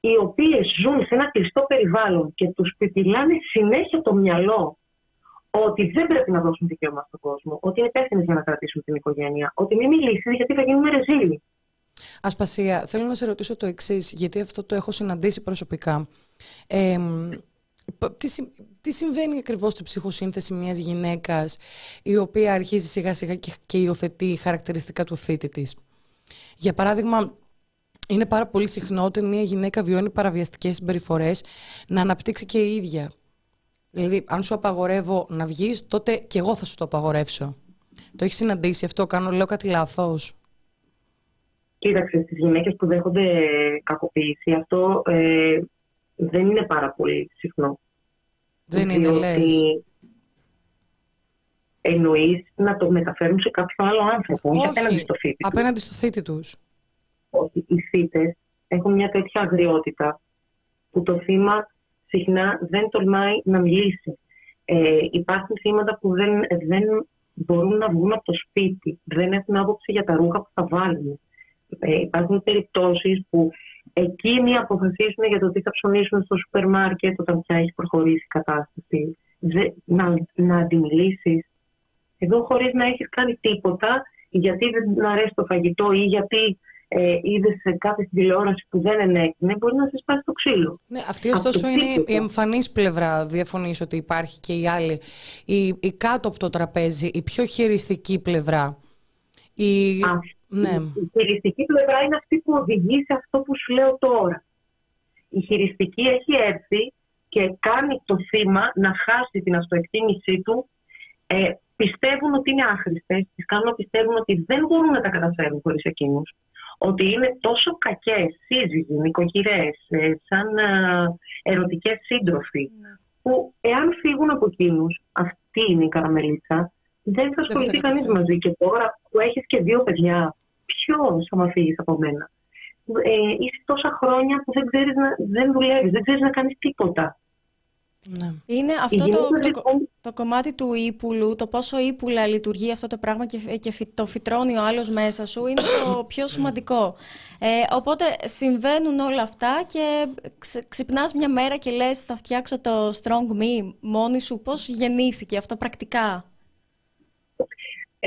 οι οποίες ζουν σε ένα κλειστό περιβάλλον και τους πιπιλάνε συνέχεια το μυαλό ότι δεν πρέπει να δώσουν δικαίωμα στον κόσμο, ότι είναι υπεύθυνε για να κρατήσουν την οικογένεια, ότι μην μιλήσει γιατί θα γίνουμε ρεζίλοι. Ασπασία, θέλω να σε ρωτήσω το εξής, γιατί αυτό το έχω συναντήσει προσωπικά. Ε, τι, τι συμβαίνει ακριβώς στη ψυχοσύνθεση μιας γυναίκας η οποία αρχίζει σιγά σιγά και, και υιοθετεί χαρακτηριστικά του θήτη της; Για παράδειγμα, είναι πάρα πολύ συχνό όταν μια γυναίκα βιώνει παραβιαστικές συμπεριφορές να αναπτύξει και η ίδια. Δηλαδή, αν σου απαγορεύω να βγεις, τότε και εγώ θα σου το απαγορεύσω. Το έχεις συναντήσει αυτό, κάνω, λέω κάτι λάθος; Κοίταξε, στις γυναίκες που δέχονται κακοποίηση, αυτό ε, δεν είναι πάρα πολύ συχνό. Δεν είναι, λες. Εννοείς να το μεταφέρουν σε κάποιο άλλο άνθρωπο, όχι απέναντι στο θήτη Απέναντι στο θήτη τους. Όχι, οι θήτες έχουν μια τέτοια αγριότητα που το θύμα συχνά δεν τολμάει να μιλήσει. Ε, υπάρχουν θύματα που δεν, δεν μπορούν να βγουν από το σπίτι, δεν έχουν άποψη για τα ρούχα που θα βάλουν. Ε, υπάρχουν περιπτώσεις που εκείνοι αποφασίσουν για το τι θα ψωνίσουν στο σούπερ μάρκετ όταν πια έχει προχωρήσει η κατάσταση. Δε, να, να αντιμιλήσεις. Εδώ χωρίς να έχεις κάνει τίποτα, γιατί δεν αρέσει το φαγητό ή γιατί ε, είδες σε κάτι στην τηλεόραση που δεν ενέκρινε, μπορεί να σε σπάσει το ξύλο. Ναι, αυτή ωστόσο είναι η εμφανής πλευρά. Διαφωνείς ότι υπάρχει και η άλλη. Η, η κάτω από το τραπέζι, η πιο χειριστική πλευρά. Η... ναι. η χειριστική πλευρά είναι αυτή που οδηγεί σε αυτό που σου λέω τώρα. Η χειριστική έχει έρθει και κάνει το θύμα να χάσει την αυτοεκτίμησή του. Ε, πιστεύουν ότι είναι άχρηστες, τι κάνουν να πιστεύουν ότι δεν μπορούν να τα καταφέρουν χωρίς εκείνους ότι είναι τόσο κακές σύζυγοι, νοικοκυρές, ε, σαν ε, ερωτικές σύντροφοι, ναι. που εάν φύγουν από εκείνους, αυτή είναι η καραμελίτσα, δεν θα ασχοληθεί κανείς μαζί. Και τώρα που έχεις και δύο παιδιά, ποιο θα μα φύγει από μένα. Ε, είσαι τόσα χρόνια που δεν ξέρεις να, δεν δουλεύεις, δεν ξέρεις να κάνεις τίποτα. Ναι. Είναι αυτό το, το, το, κομμάτι του ύπουλου, το πόσο ύπουλα λειτουργεί αυτό το πράγμα και, και το φυτρώνει ο άλλος μέσα σου, είναι το πιο σημαντικό. Ε, οπότε συμβαίνουν όλα αυτά και ξυπνάς μια μέρα και λες θα φτιάξω το Strong Me μόνη σου. Πώς γεννήθηκε αυτό πρακτικά;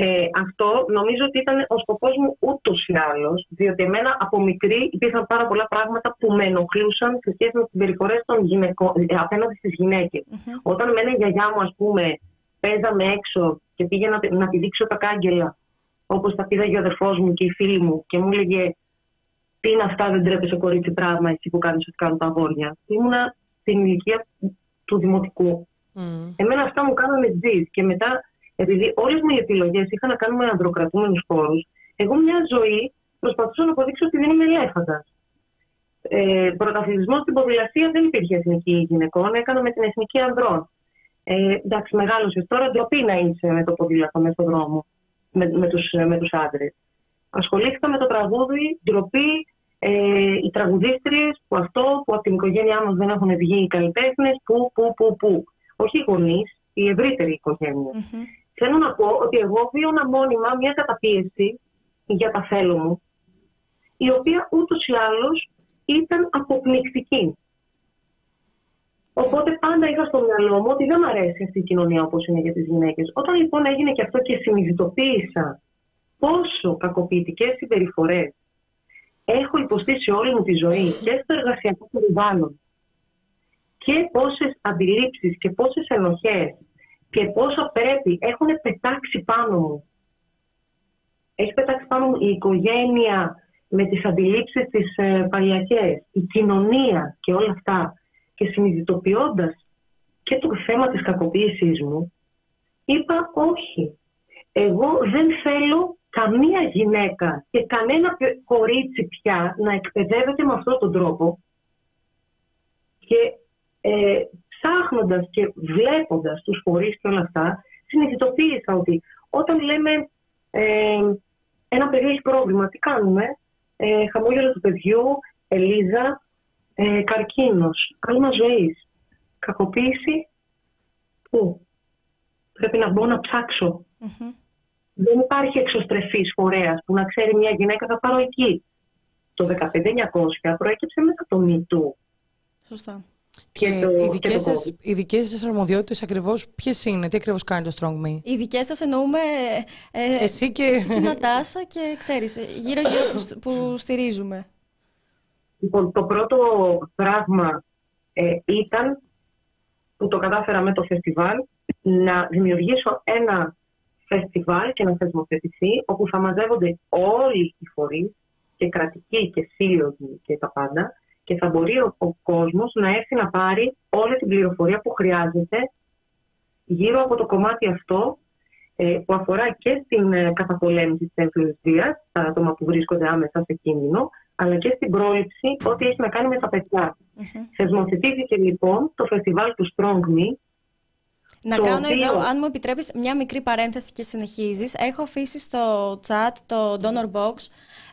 Ε, αυτό νομίζω ότι ήταν ο σκοπός μου ούτως ή άλλως, διότι εμένα από μικρή υπήρχαν πάρα πολλά πράγματα που με ενοχλούσαν σε σχέση με τις συμπεριφορές των γυναικών, ε, απέναντι στις γυναικε Όταν με η γιαγιά μου, ας πούμε, παίζαμε έξω και πήγαινα να, να τη δείξω τα κάγκελα, όπως τα πήδαγε ο αδερφός μου και οι φίλοι μου, και μου έλεγε Τι είναι αυτά, δεν τρέπεσαι κορίτσι πράγμα, εσύ που κάνεις ό,τι κάνουν τα αγόρια. Ήμουνα στην ηλικία του δημοτικού. Mm. Εμένα αυτά μου κάνανε τζις. Και μετά επειδή όλες μου οι επιλογές είχαν να κάνουν με ανδροκρατούμενους χώρους, εγώ μια ζωή προσπαθούσα να αποδείξω ότι δεν είμαι ελέφαντας. Ε, Πρωταθλητισμός στην ποδηλασία δεν υπήρχε εθνική γυναικών, έκανα με την εθνική ανδρών. Ε, εντάξει, μεγάλωσες τώρα, ντροπή να είσαι με το ποδήλατο μέσα στον δρόμο, με, με τους με τους άντρες. Ασχολήθηκα με το τραγούδι, ντροπή, ε, οι τραγουδίστριες που αυτό, που από την οικογένειά μας δεν έχουν βγει οι καλλιτέχνες, που, που, που, που. Όχι οι γονείς, η ευρύτερη οικογένεια. Θέλω να πω ότι εγώ βίωνα μόνιμα μια καταπίεση για τα θέλω μου, η οποία ούτως ή άλλως ήταν αποπνικτική. Οπότε πάντα είχα στο μυαλό μου ότι δεν μου αρέσει αυτή η κοινωνία όπως είναι για τις γυναίκες. Όταν λοιπόν έγινε και αυτό και συνειδητοποίησα πόσο κακοποιητικές συμπεριφορές έχω υποστεί σε όλη μου τη ζωή και στο εργασιακό περιβάλλον και πόσες αντιλήψεις και πόσες ενοχές και πόσο πρέπει έχουν πετάξει πάνω μου. Έχει πετάξει πάνω μου η οικογένεια με τις αντιλήψεις της ε, η κοινωνία και όλα αυτά και συνειδητοποιώντας και το θέμα της κακοποίησής μου, είπα όχι. Εγώ δεν θέλω καμία γυναίκα και κανένα κορίτσι πια να εκπαιδεύεται με αυτόν τον τρόπο και ε, ψάχνοντας και βλέποντας τους φορείς και όλα αυτά, συνειδητοποίησα ότι όταν λέμε ε, ένα παιδί έχει πρόβλημα, τι κάνουμε, ε, χαμόγελος του παιδιού, Ελίζα, ε, καρκίνος, κάλμα ζωής, κακοποίηση, πού, πρέπει να μπω να ψαξω Δεν υπάρχει εξωστρεφής φορέας που να ξέρει μια γυναίκα θα πάρω εκεί. Το 1500 προέκυψε μετά το μύτου. Σωστά. Και, το, οι, δικές σας, οι δικές σας αρμοδιότητες ακριβώς ποιες είναι, τι ακριβώς κάνει το Strong Me; Οι δικές σας εννοούμε ε, εσύ και, εσύ και Νατάσα και ξέρεις, γύρω-γύρω που, στηρίζουμε. Λοιπόν, το πρώτο πράγμα ε, ήταν που το κατάφερα με το φεστιβάλ να δημιουργήσω ένα φεστιβάλ και να θεσμοθετηθεί όπου θα μαζεύονται όλοι οι φορείς και κρατικοί και σύλλογοι και τα πάντα και θα μπορεί ο, ο κόσμος να έρθει να πάρει όλη την πληροφορία που χρειάζεται γύρω από το κομμάτι αυτό ε, που αφορά και στην ε, καταπολέμηση της έμφυλης βίας, τα άτομα που βρίσκονται άμεσα σε κίνδυνο, αλλά και στην πρόληψη ό,τι έχει να κάνει με τα παιδιά. Mm-hmm. Θεσμοθετήθηκε λοιπόν το φεστιβάλ του Strong Me, να κάνω οποίο... εδώ, αν μου επιτρέπεις, μια μικρή παρένθεση και συνεχίζεις. Έχω αφήσει στο chat το Donor Box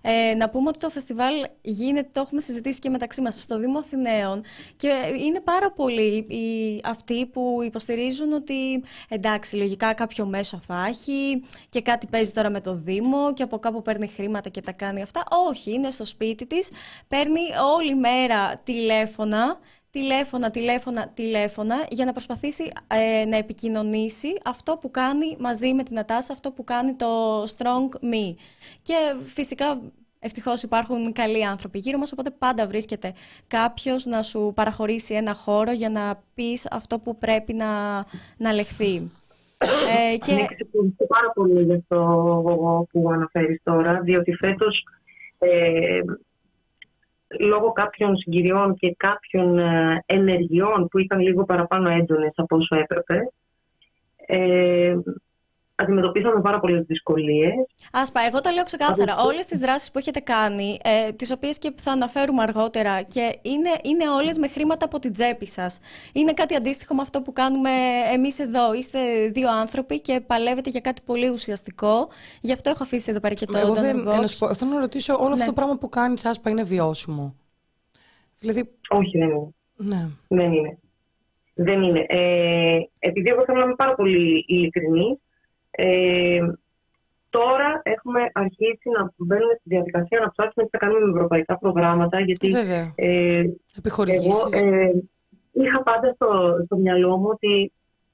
ε, να πούμε ότι το φεστιβάλ γίνεται, το έχουμε συζητήσει και μεταξύ μας στο Δήμο Αθηναίων και είναι πάρα πολλοί οι, αυτοί που υποστηρίζουν ότι εντάξει λογικά κάποιο μέσο θα έχει και κάτι παίζει τώρα με το Δήμο και από κάπου παίρνει χρήματα και τα κάνει αυτά. Όχι, είναι στο σπίτι της, παίρνει όλη μέρα τηλέφωνα τηλέφωνα, τηλέφωνα, τηλέφωνα για να προσπαθήσει ε, να επικοινωνήσει αυτό που κάνει μαζί με την Ατάσα, αυτό που κάνει το Strong Me. Και φυσικά ευτυχώς υπάρχουν καλοί άνθρωποι γύρω μας, οπότε πάντα βρίσκεται κάποιος να σου παραχωρήσει ένα χώρο για να πεις αυτό που πρέπει να, να λεχθεί. Ε, και... Ναι, πάρα πολύ για αυτό που αναφέρεις τώρα, διότι φέτος ε, λόγω κάποιων συγκυριών και κάποιων ε, ενεργειών που ήταν λίγο παραπάνω έντονες από όσο έπρεπε, ε, αντιμετωπίσαμε πάρα πολλές δυσκολίες. Άσπα, εγώ το λέω ξεκάθαρα. Όλες τις δράσεις που έχετε κάνει, ε, τις οποίες και θα αναφέρουμε αργότερα, και είναι, είναι όλες με χρήματα από την τσέπη σας. Είναι κάτι αντίστοιχο με αυτό που κάνουμε εμείς εδώ. Είστε δύο άνθρωποι και παλεύετε για κάτι πολύ ουσιαστικό. Γι' αυτό έχω αφήσει εδώ πέρα και το Εγώ δεν, θέλω να ρωτήσω, όλο αυτό ναι. το πράγμα που κάνεις, Άσπα, είναι βιώσιμο; Δηλαδή... Όχι, δεν είναι. Ναι. Δεν είναι. Δεν είναι. Ε, επειδή εγώ θέλω να είμαι πάρα πολύ ειλικρινής, ε, τώρα έχουμε αρχίσει να μπαίνουμε στη διαδικασία να ψάξουμε τι θα κάνουμε με ευρωπαϊκά προγράμματα. Γιατί Βέβαια. Ε, εγώ ε, είχα πάντα στο, στο μυαλό μου ότι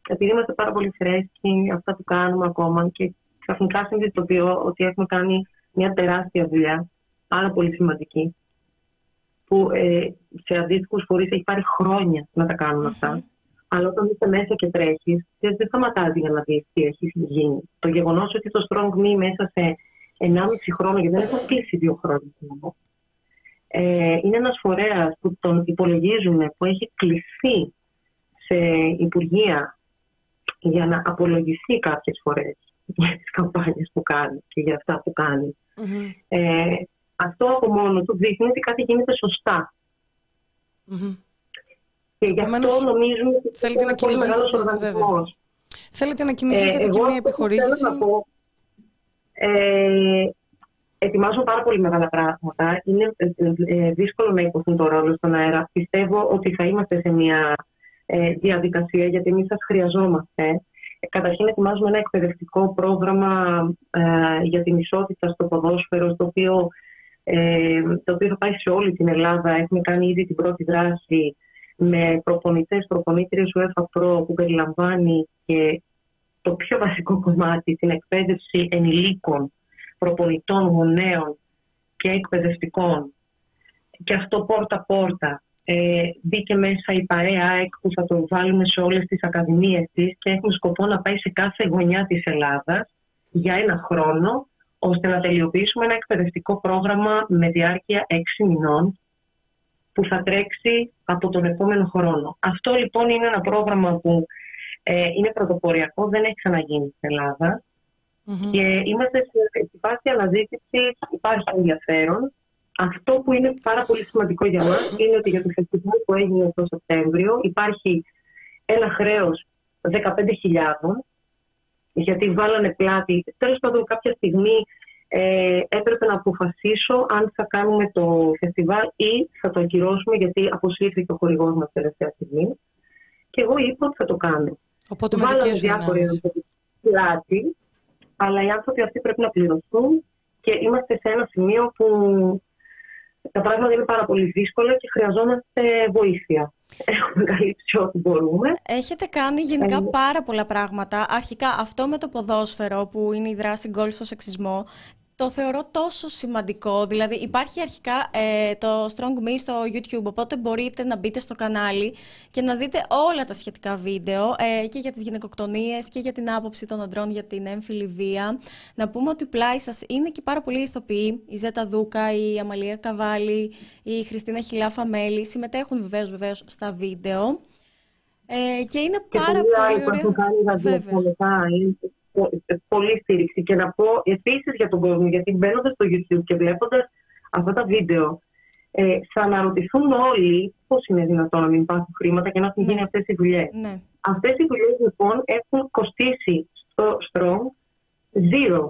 επειδή είμαστε πάρα πολύ φρέσκοι αυτά που κάνουμε ακόμα και ξαφνικά συνειδητοποιώ ότι έχουμε κάνει μια τεράστια δουλειά, πάρα πολύ σημαντική, που ε, σε αντίστοιχους φορείς έχει πάρει χρόνια να τα κάνουν αυτά. Αλλά όταν είσαι μέσα και τρέχεις, δεν σταματάζει για να δεις τι έχει γίνει. Το γεγονός ότι το Strong Me μέσα σε 1,5 χρόνο, γιατί δεν έχουν κλείσει δύο χρόνια, ε, είναι ένας φορέας που τον υπολογίζουμε, που έχει κλειστεί σε υπουργεία για να απολογηθεί κάποιες φορές για τις καμπάνιες που κάνει και για αυτά που κανει Ε, αυτό από μόνο του δείχνει ότι κάτι γίνεται και γι' αυτό νομίζουμε ότι θέλετε να πολύ μεγάλος οργανισμός. Θέλετε να κυνηγήσετε ε, και μια επιχορήγηση. Θέλω να πω, ε, ετοιμάζω πάρα πολύ μεγάλα πράγματα. Είναι ε, ε, δύσκολο να υποθούν το ρόλο στον αέρα. Πιστεύω ότι θα είμαστε σε μια ε, διαδικασία γιατί εμείς σας χρειαζόμαστε. Καταρχήν ετοιμάζουμε ένα εκπαιδευτικό πρόγραμμα για την ισότητα στο ποδόσφαιρο, το οποίο, το οποίο θα πάει σε όλη την Ελλάδα. Έχουμε κάνει ήδη την πρώτη δράση με προπονητές, προπονήτριες UEFA Pro που περιλαμβάνει και το πιο βασικό κομμάτι, την εκπαίδευση ενηλίκων, προπονητών, γονέων και εκπαιδευτικών. Και αυτό πόρτα-πόρτα. Ε, μπήκε μέσα η παρέα ΑΕΚ που θα το βάλουμε σε όλες τις ακαδημίες της και έχουμε σκοπό να πάει σε κάθε γωνιά της Ελλάδας για ένα χρόνο ώστε να τελειοποιήσουμε ένα εκπαιδευτικό πρόγραμμα με διάρκεια έξι μηνών που θα τρέξει από τον επόμενο χρόνο. Αυτό λοιπόν είναι ένα πρόγραμμα που ε, είναι πρωτοποριακό, δεν έχει ξαναγίνει στην ελλαδα και είμαστε σε φάση αναζήτηση, υπάρχει ενδιαφέρον. Αυτό που είναι πάρα πολύ σημαντικό για μας είναι ότι για το φεστιβάλ που έγινε το Σεπτέμβριο υπάρχει ένα χρέος 15.000 γιατί βάλανε πλάτη. Τέλος πάντων κάποια στιγμή ε, έπρεπε να αποφασίσω αν θα κάνουμε το φεστιβάλ ή θα το ακυρώσουμε γιατί αποσύρθηκε ο χορηγός μας τελευταία στιγμή. Και εγώ είπα ότι θα το κάνω. Οπότε με Βάλαμε διάφοροι πλάτη, αλλά οι άνθρωποι αυτοί πρέπει να πληρωθούν και είμαστε σε ένα σημείο που τα πράγματα είναι πάρα πολύ δύσκολα και χρειαζόμαστε βοήθεια. Έχουμε καλύψει ό,τι μπορούμε. Έχετε κάνει γενικά ε, πάρα πολλά πράγματα. Αρχικά αυτό με το ποδόσφαιρο που είναι η δράση γκολ στο σεξισμό το θεωρώ τόσο σημαντικό. Δηλαδή υπάρχει αρχικά ε, το Strong Me στο YouTube, οπότε μπορείτε να μπείτε στο κανάλι και να δείτε όλα τα σχετικά βίντεο ε, και για τις γυναικοκτονίες και για την άποψη των αντρών για την έμφυλη βία. Να πούμε ότι πλάι σας είναι και πάρα πολλοί ηθοποιοί, η Ζέτα Δούκα, η Αμαλία Καβάλη, η Χριστίνα Χιλάφα Μέλη, συμμετέχουν βεβαίως, βεβαίως στα βίντεο. Ε, και είναι πάρα πολύ ωραία. Πολύ στήριξη. Και να πω επίσης για τον κόσμο, γιατί μπαίνοντας στο YouTube και βλέποντας αυτά τα βίντεο, ε, θα αναρωτηθούν όλοι πώς είναι δυνατόν να μην υπάρχουν χρήματα και να έχουν γίνει ναι. αυτές οι δουλειές. Ναι. Αυτές οι δουλειές λοιπόν έχουν κοστίσει στο Strong zero.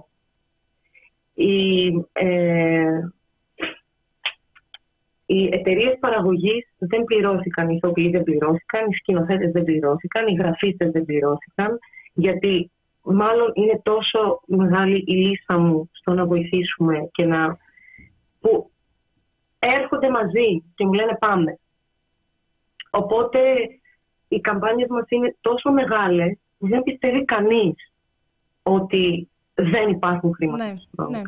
Η, ε, οι εταιρείες παραγωγής δεν πληρώθηκαν, οι ηθοποιοί δεν πληρώθηκαν, οι σκηνοθέτες δεν πληρώθηκαν, οι γραφίστες δεν πληρώθηκαν, γιατί μάλλον είναι τόσο μεγάλη η λίστα μου στο να βοηθήσουμε και να. που έρχονται μαζί και μου λένε πάμε. Οπότε οι καμπάνιες μας είναι τόσο μεγάλες που δεν πιστεύει κανείς ότι δεν υπάρχουν χρήματα. Ναι, ναι.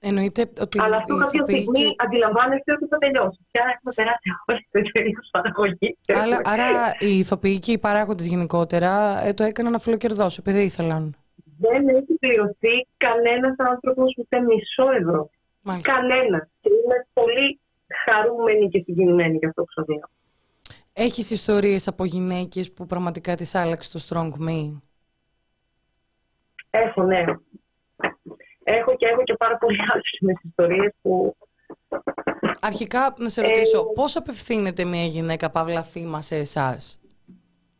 Εννοείται ότι Αλλά αυτό κάποια στιγμή και... αντιλαμβάνεστε ότι θα τελειώσει. Πια έχουμε περάσει όλε τι εταιρείε παραγωγής. Άρα, άρα οι ηθοποιοί και οι παράγοντες γενικότερα ε, το έκαναν αφιλοκερδό, επειδή ήθελαν. Δεν έχει πληρωθεί κανένας άνθρωπος ούτε μισό ευρώ. Κανένας. Και είμαι πολύ χαρούμενη και συγκινημένη για αυτό που σα λέω. Έχεις ιστορίες από γυναίκες που πραγματικά τις άλλαξε το Strong Me; Έχω, ναι έχω και έχω και πάρα πολλές άλλες ιστορίες που... Αρχικά να σε ρωτήσω, ε, πώς απευθύνεται μια γυναίκα παύλα θύμα σε εσάς;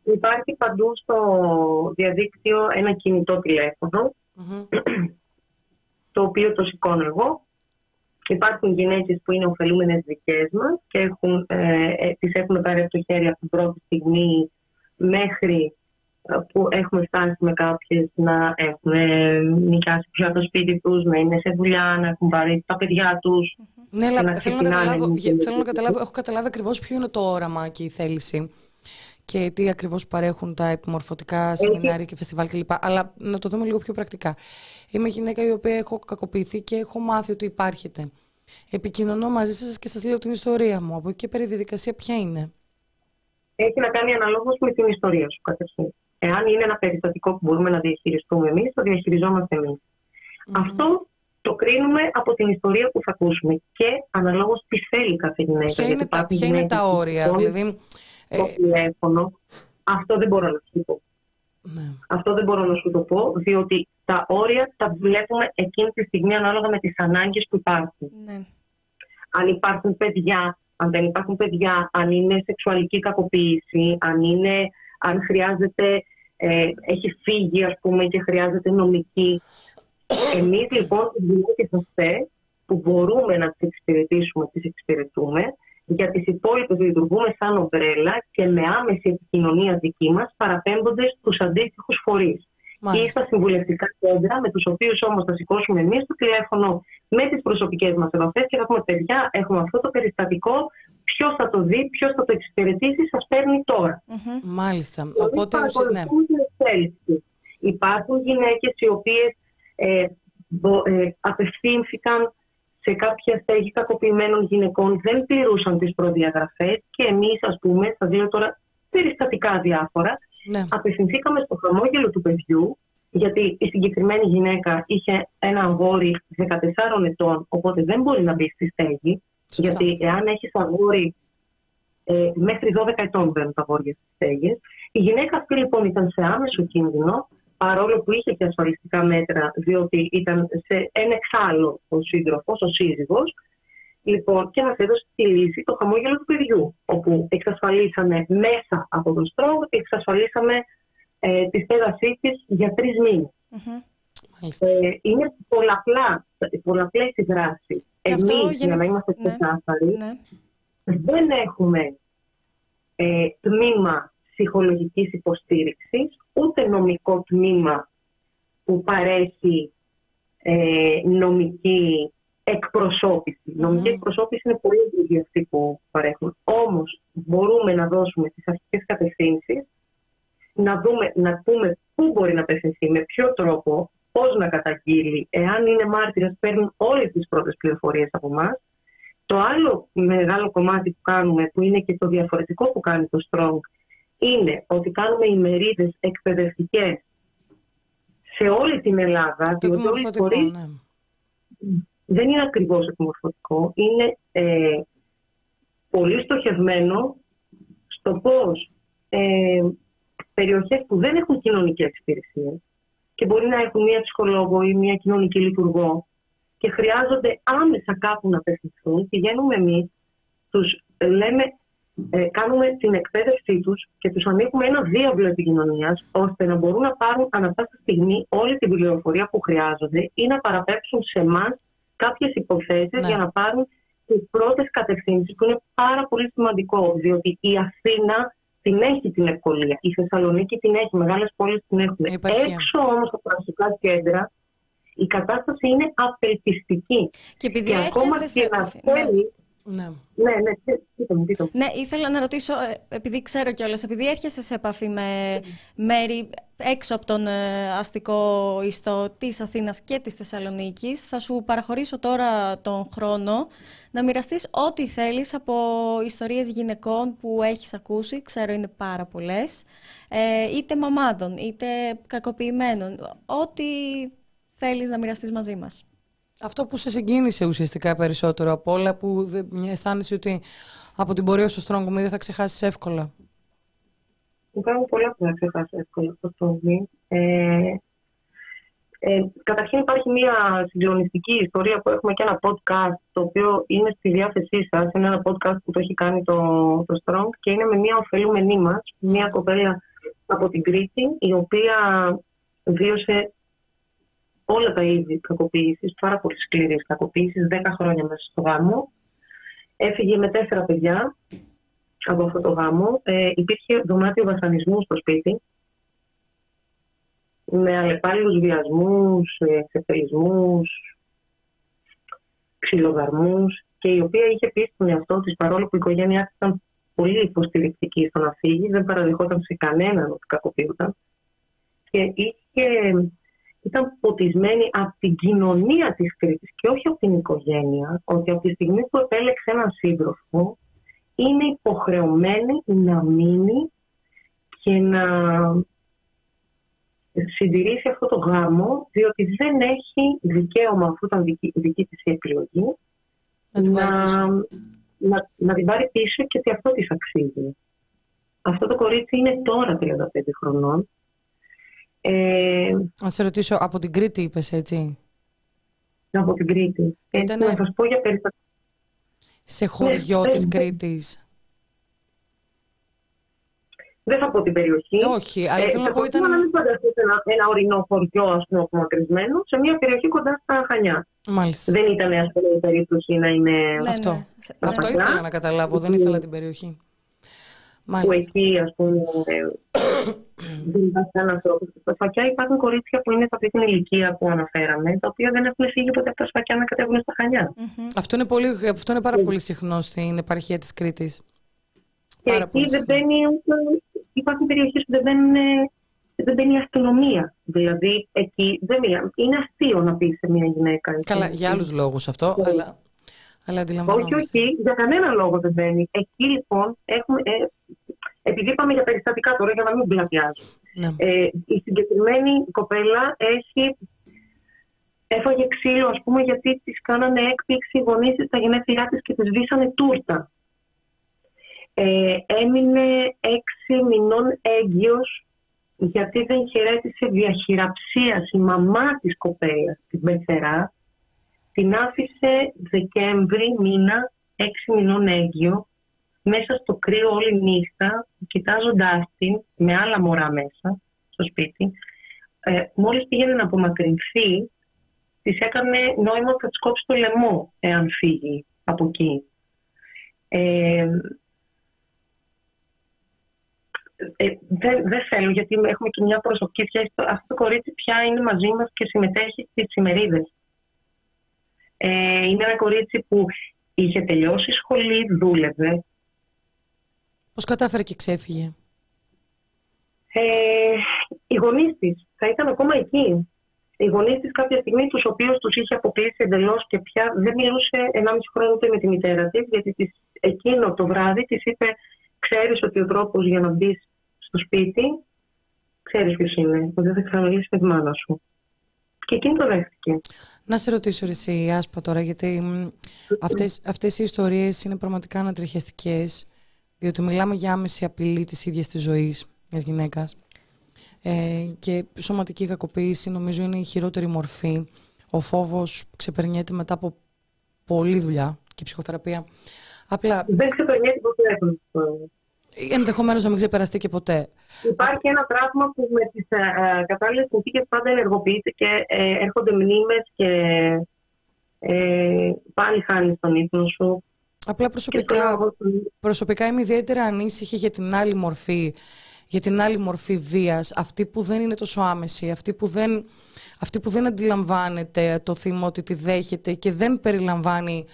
Υπάρχει παντού στο διαδίκτυο ένα κινητό το οποίο το σηκώνω εγώ. Υπάρχουν γυναίκες που είναι ωφελούμενες δικές μας και έχουν, ε, ε, τις έχουμε πάρει από το χέρι από την πρώτη στιγμή μέχρι που έχουμε φτάσει με κάποιες να έχουν νοικιάσει πια το σπίτι τους, να είναι σε δουλειά, να έχουν πάρει τα παιδιά τους. Ναι, αλλά θέλω να, καταλάβω, θέλω να καταλάβω, έχω καταλάβει ακριβώς ποιο είναι το όραμα και η θέληση και τι ακριβώς παρέχουν τα επιμορφωτικά σεμινάρια και φεστιβάλ κλπ. Αλλά να το δούμε λίγο πιο πρακτικά. Είμαι γυναίκα η οποία έχω κακοποιηθεί και έχω μάθει ότι υπάρχετε. Επικοινωνώ μαζί σας και σας λέω την ιστορία μου. Από εκεί και πέρα η διαδικασία ποια είναι; Έχει να κάνει αναλόγως με την ιστορία σου καταρχήν. Εάν είναι ένα περιστατικό που μπορούμε να διαχειριστούμε εμείς, το διαχειριζόμαστε Αυτό το κρίνουμε από την ιστορία που θα ακούσουμε και αναλόγως τι θέλει κάθε γυναίκα. Ποια είναι, τα, ποια είναι τα όρια, δηλαδή. Το ε... τηλέφωνο, αυτό δεν μπορώ να σου πω. Ναι. Αυτό δεν μπορώ να σου το πω, διότι τα όρια τα βλέπουμε εκείνη τη στιγμή ανάλογα με τις ανάγκες που υπάρχουν. Ναι. Αν υπάρχουν παιδιά, αν δεν υπάρχουν παιδιά, αν είναι σεξουαλική κακοποίηση, αν είναι αν χρειάζεται, ε, έχει φύγει ας πούμε και χρειάζεται νομική. Εμείς λοιπόν τις γυναίκες αυτές που μπορούμε να τις εξυπηρετήσουμε, τις εξυπηρετούμε, για τις υπόλοιπες λειτουργούμε σαν ομπρέλα και με άμεση επικοινωνία δική μας παραπέμπονται στους αντίστοιχους φορείς. Μάλιστα. Ή στα συμβουλευτικά κέντρα, με τους οποίους όμως θα σηκώσουμε εμείς το τηλέφωνο με τις προσωπικές μας επαφές και θα πούμε: Παιδιά, έχουμε αυτό το περιστατικό ποιος θα το δει, ποιος θα το εξυπηρετήσει, σας παίρνει τώρα. Mm-hmm. Μάλιστα. Οπότε, ναι. Υπάρχουν γυναίκες οι οποίες ε, ε, απευθύνθηκαν σε κάποια στέγη κακοποιημένων γυναικών, δεν πληρούσαν τις προδιαγραφές και εμείς, ας πούμε, θα δίνω τώρα περιστατικά διάφορα, ναι. απευθυνθήκαμε στο χαμόγελο του παιδιού, γιατί η συγκεκριμένη γυναίκα είχε ένα αγόρι 14 ετών, οπότε δεν μπορεί να μπει στη στέγη. Γιατί εάν έχεις αγόρι ε, μέχρι 12 ετών μπαίνουν τα αγόρια στις στέγε. Η γυναίκα αυτή λοιπόν ήταν σε άμεσο κίνδυνο, παρόλο που είχε και ασφαλιστικά μέτρα, διότι ήταν σε ένα εξάλλο ο σύντροφος, ο σύζυγος. Λοιπόν, και μας έδωσε τη λύση το χαμόγελο του παιδιού, όπου εξασφαλίσαμε μέσα από τον στρόγο και εξασφαλίσαμε ε, τη στέγασή της για τρεις μήνες. Ε, είναι πολλαπλά, πολλαπλές οι δράσεις. Εμείς, για να είμαστε ναι. ξεκάθαροι, ναι. δεν έχουμε ε, τμήμα ψυχολογικής υποστήριξης, ούτε νομικό τμήμα που παρέχει ε, νομική εκπροσώπηση. Mm. Νομική εκπροσώπηση είναι πολύ λίγοι αυτοί που παρέχουν. Όμως μπορούμε να δώσουμε τις αρχικές κατευθύνσεις, να, δούμε, να πούμε πού μπορεί να απευθυνθεί, με ποιο τρόπο, πώς να καταγγείλει. Εάν είναι μάρτυρας, παίρνουν όλες τις πρώτες πληροφορίες από εμάς. Το άλλο μεγάλο κομμάτι που κάνουμε, που είναι και το διαφορετικό που κάνει το Strong, είναι ότι κάνουμε ημερίδες εκπαιδευτικές σε όλη την Ελλάδα. Το ναι. Δεν είναι ακριβώς εκμορφωτικό. Είναι ε, πολύ στοχευμένο στο πώς ε, περιοχές που δεν έχουν κοινωνικές υπηρεσίες και μπορεί να έχουν μία ψυχολόγο ή μία κοινωνική λειτουργό και χρειάζονται άμεσα κάπου να απευθυνθούν, πηγαίνουμε εμείς, τους λέμε, ε, κάνουμε την εκπαίδευσή τους και τους ανοίγουμε ένα διάβλο επικοινωνίας, ώστε να μπορούν να πάρουν ανά πάσα στιγμή όλη την πληροφορία που χρειάζονται ή να παραπέψουν σε εμάς κάποιες υποθέσεις Ναι. για να πάρουν τις πρώτες κατευθύνσεις, που είναι πάρα πολύ σημαντικό, διότι η Αθήνα την έχει την ευκολία. Η Θεσσαλονίκη την έχει, μεγάλες πόλεις την έχουν. Η επαρχία. Έξω όμως από τα αστικά κέντρα, η κατάσταση είναι απελπιστική. Και επειδή Και ακόμα έρχεσαι σε και να επαφή- ναι. θέλει. Ναι. Ναι, ναι, πείτε- πείτε μου, πείτε μου. Ναι, ήθελα να ρωτήσω, ε, επειδή ξέρω κιόλας, επειδή έρχεσαι σε επαφή με μέρη έξω από τον ε, αστικό ιστό της Αθήνας και της Θεσσαλονίκης, θα σου παραχωρήσω τώρα τον χρόνο να μοιραστείς ό,τι θέλεις από ιστορίες γυναικών που έχεις ακούσει, ξέρω είναι πάρα πολλές, ε, είτε μαμάδων, είτε κακοποιημένων, ό,τι θέλεις να μοιραστείς μαζί μας. Αυτό που σε συγκίνησε ουσιαστικά περισσότερο από όλα, που δεν, μια αισθάνεσαι ότι από την πορεία σου Strong Me δεν θα ξεχάσεις εύκολα. Υπάρχουν πολλά που να ξεχάσει εύκολα αυτό το βίντεο. Ε, ε, καταρχήν υπάρχει μια συγκλονιστική ιστορία που έχουμε και ένα podcast το οποίο είναι στη διάθεσή σας. Είναι ένα podcast που το έχει κάνει το, το Strong και είναι με μια ωφελούμενή μας, μια κοπέλα από την Κρήτη η οποία βίωσε όλα τα είδη κακοποίησης, πάρα πολύ σκληρής κακοποίησης, 10 χρόνια μέσα στο γάμο. Έφυγε με τέσσερα παιδιά από αυτό το γάμο. Ε, υπήρχε δωμάτιο βασανισμού στο σπίτι με αλλεπάλληλους βιασμούς, ε, εξευτελισμούς, ξυλοδαρμούς και η οποία είχε πει στον εαυτό της παρόλο που η οικογένειά της ήταν πολύ υποστηρικτική στο να φύγει, δεν παραδεχόταν σε κανέναν ότι κακοποιούταν και είχε, ήταν ποτισμένη από την κοινωνία της Κρήτης και όχι από την οικογένεια ότι από τη στιγμή που επέλεξε έναν σύντροφο είναι υποχρεωμένη να μείνει και να συντηρήσει αυτό το γάμο, διότι δεν έχει δικαίωμα, αφού ήταν δική, δική της η επιλογή, Να την πάρει να, πίσω. να, να την πάρει πίσω και ότι αυτό της αξίζει. Αυτό το κορίτσι είναι τώρα 35 χρονών. Ε, Να σε ρωτήσω, από την Κρήτη είπες έτσι; από την Κρήτη. Έτσι, Ήτανε- να σας πω για περιστατικά. Σε χωριό Ναι, της ναι. Κρήτης. Δεν θα πω την περιοχή. Όχι, αλλά Ε, θέλω να θα πω προτείνω ήταν... να μην φανταστείτε ένα, ένα ορεινό χωριό, ας πούμε, απομακρυσμένο, σε μια περιοχή κοντά στα Χανιά. Μάλιστα. Δεν ήταν, ας πούμε, η περίπτωση να είναι Ναι, Αυτό. ναι. Σε- Αυτό ναι. ήθελα να καταλάβω, δεν ήθελα την περιοχή. που Μάλιστα. εκεί, ας πούμε, ε, δεν υπάρχει κανένα άνθρωπο. Στα σφακιά υπάρχουν κορίτσια που είναι σε αυτή την ηλικία που αναφέραμε, τα οποία δεν έχουν φύγει ποτέ από τα σφακιά να κατέβουν στα Χανιά. Μμμ. Αυτό είναι, πολύ, αυτό είναι πάρα πολύ συχνό στην επαρχία της Κρήτης. Και Πάρα πολύ εκεί δεν συχνό. μπαίνει, ούτε- υπάρχουν περιοχές που δεν μπαίνουν, ε, δεν μπαίνει η αστυνομία. Δηλαδή, εκεί δεν μιλάμε. Είναι αστείο να πει σε μια γυναίκα. έτσι. Καλά, για άλλους λόγους αυτό, Ναι. αλλά, αλλά Όχι, αντιλαμβανόμαστε. όχι, για κανένα λόγο δεν μπαίνει. Εκεί λοιπόν έχουμε. Ε, επειδή είπαμε για περιστατικά τώρα, για να μην πλατιάζω. Ναι. Ε, η συγκεκριμένη κοπέλα έχει. Έφαγε ξύλο, ας πούμε, γιατί της κάνανε έκπληξη οι γονείς της στα γενέθλιά της και της βήσανε τούρτα. Ε, έμεινε έξι μηνών έγκυος γιατί δεν χαιρέτησε διαχειραψίας η μαμά της κοπέλας, την Πεθερά. Την άφησε Δεκέμβρη μήνα, έξι μηνών έγκυο, μέσα στο κρύο όλη νύχτα, κοιτάζοντάς την με άλλα μωρά μέσα στο σπίτι. Ε, μόλις πήγαινε να απομακρυνθεί, της έκανε νόημα ότι θα της κόψει το λαιμό εάν φύγει από εκεί. Ε, ε, δεν, δεν θέλω γιατί έχουμε και μια προσωπική σχέση. Αυτό το κορίτσι πια είναι μαζί μας και συμμετέχει στις ημερίδες. Ε, είναι ένα κορίτσι που είχε τελειώσει σχολή, δούλευε. Πώς κατάφερε και ξέφυγε; Ε, οι γονείς της θα ήταν ακόμα εκεί. οι γονείς της κάποια στιγμή, τους οποίους τους είχε αποκλείσει εντελώς και πια δεν μιλούσε 1,5 χρόνο ούτε με τη μητέρα της, γιατί της, εκείνο το βράδυ της είπε: Ξέρεις ότι ο τρόπος για να μπεις στο σπίτι, ξέρεις ποιος είναι. Ότι δεν θα ξαναμιλήσει με τη μάνα σου. Και εκείνη το δέχτηκε. Να σε ρωτήσω εσύ, Άσπα, τώρα, γιατί αυτές, αυτές οι ιστορίες είναι πραγματικά ανατριχιαστικές, διότι μιλάμε για άμεση απειλή της ίδιας της ζωής μιας γυναίκας. Ε, και σωματική κακοποίηση νομίζω είναι η χειρότερη μορφή. Ο φόβος ξεπερνιέται μετά από πολλή δουλειά και ψυχοθεραπεία. Απλά... Δεν ξεπερνιέται ποτέ Ενδεχομένως να μην ξεπεραστεί και ποτέ. Υπάρχει ένα πράγμα που με τις ε, ε κατάλληλες συνθήκες πάντα ενεργοποιείται και ε, έρχονται μνήμες και ε, πάλι χάνεις τον ύπνο σου. Απλά προσωπικά, προσωπικά είμαι ιδιαίτερα ανήσυχη για την άλλη μορφή για την άλλη μορφή βίας, αυτή που δεν είναι τόσο άμεση, αυτή που δεν, αυτή που δεν αντιλαμβάνεται το θύμα ότι τη δέχεται και δεν περιλαμβάνει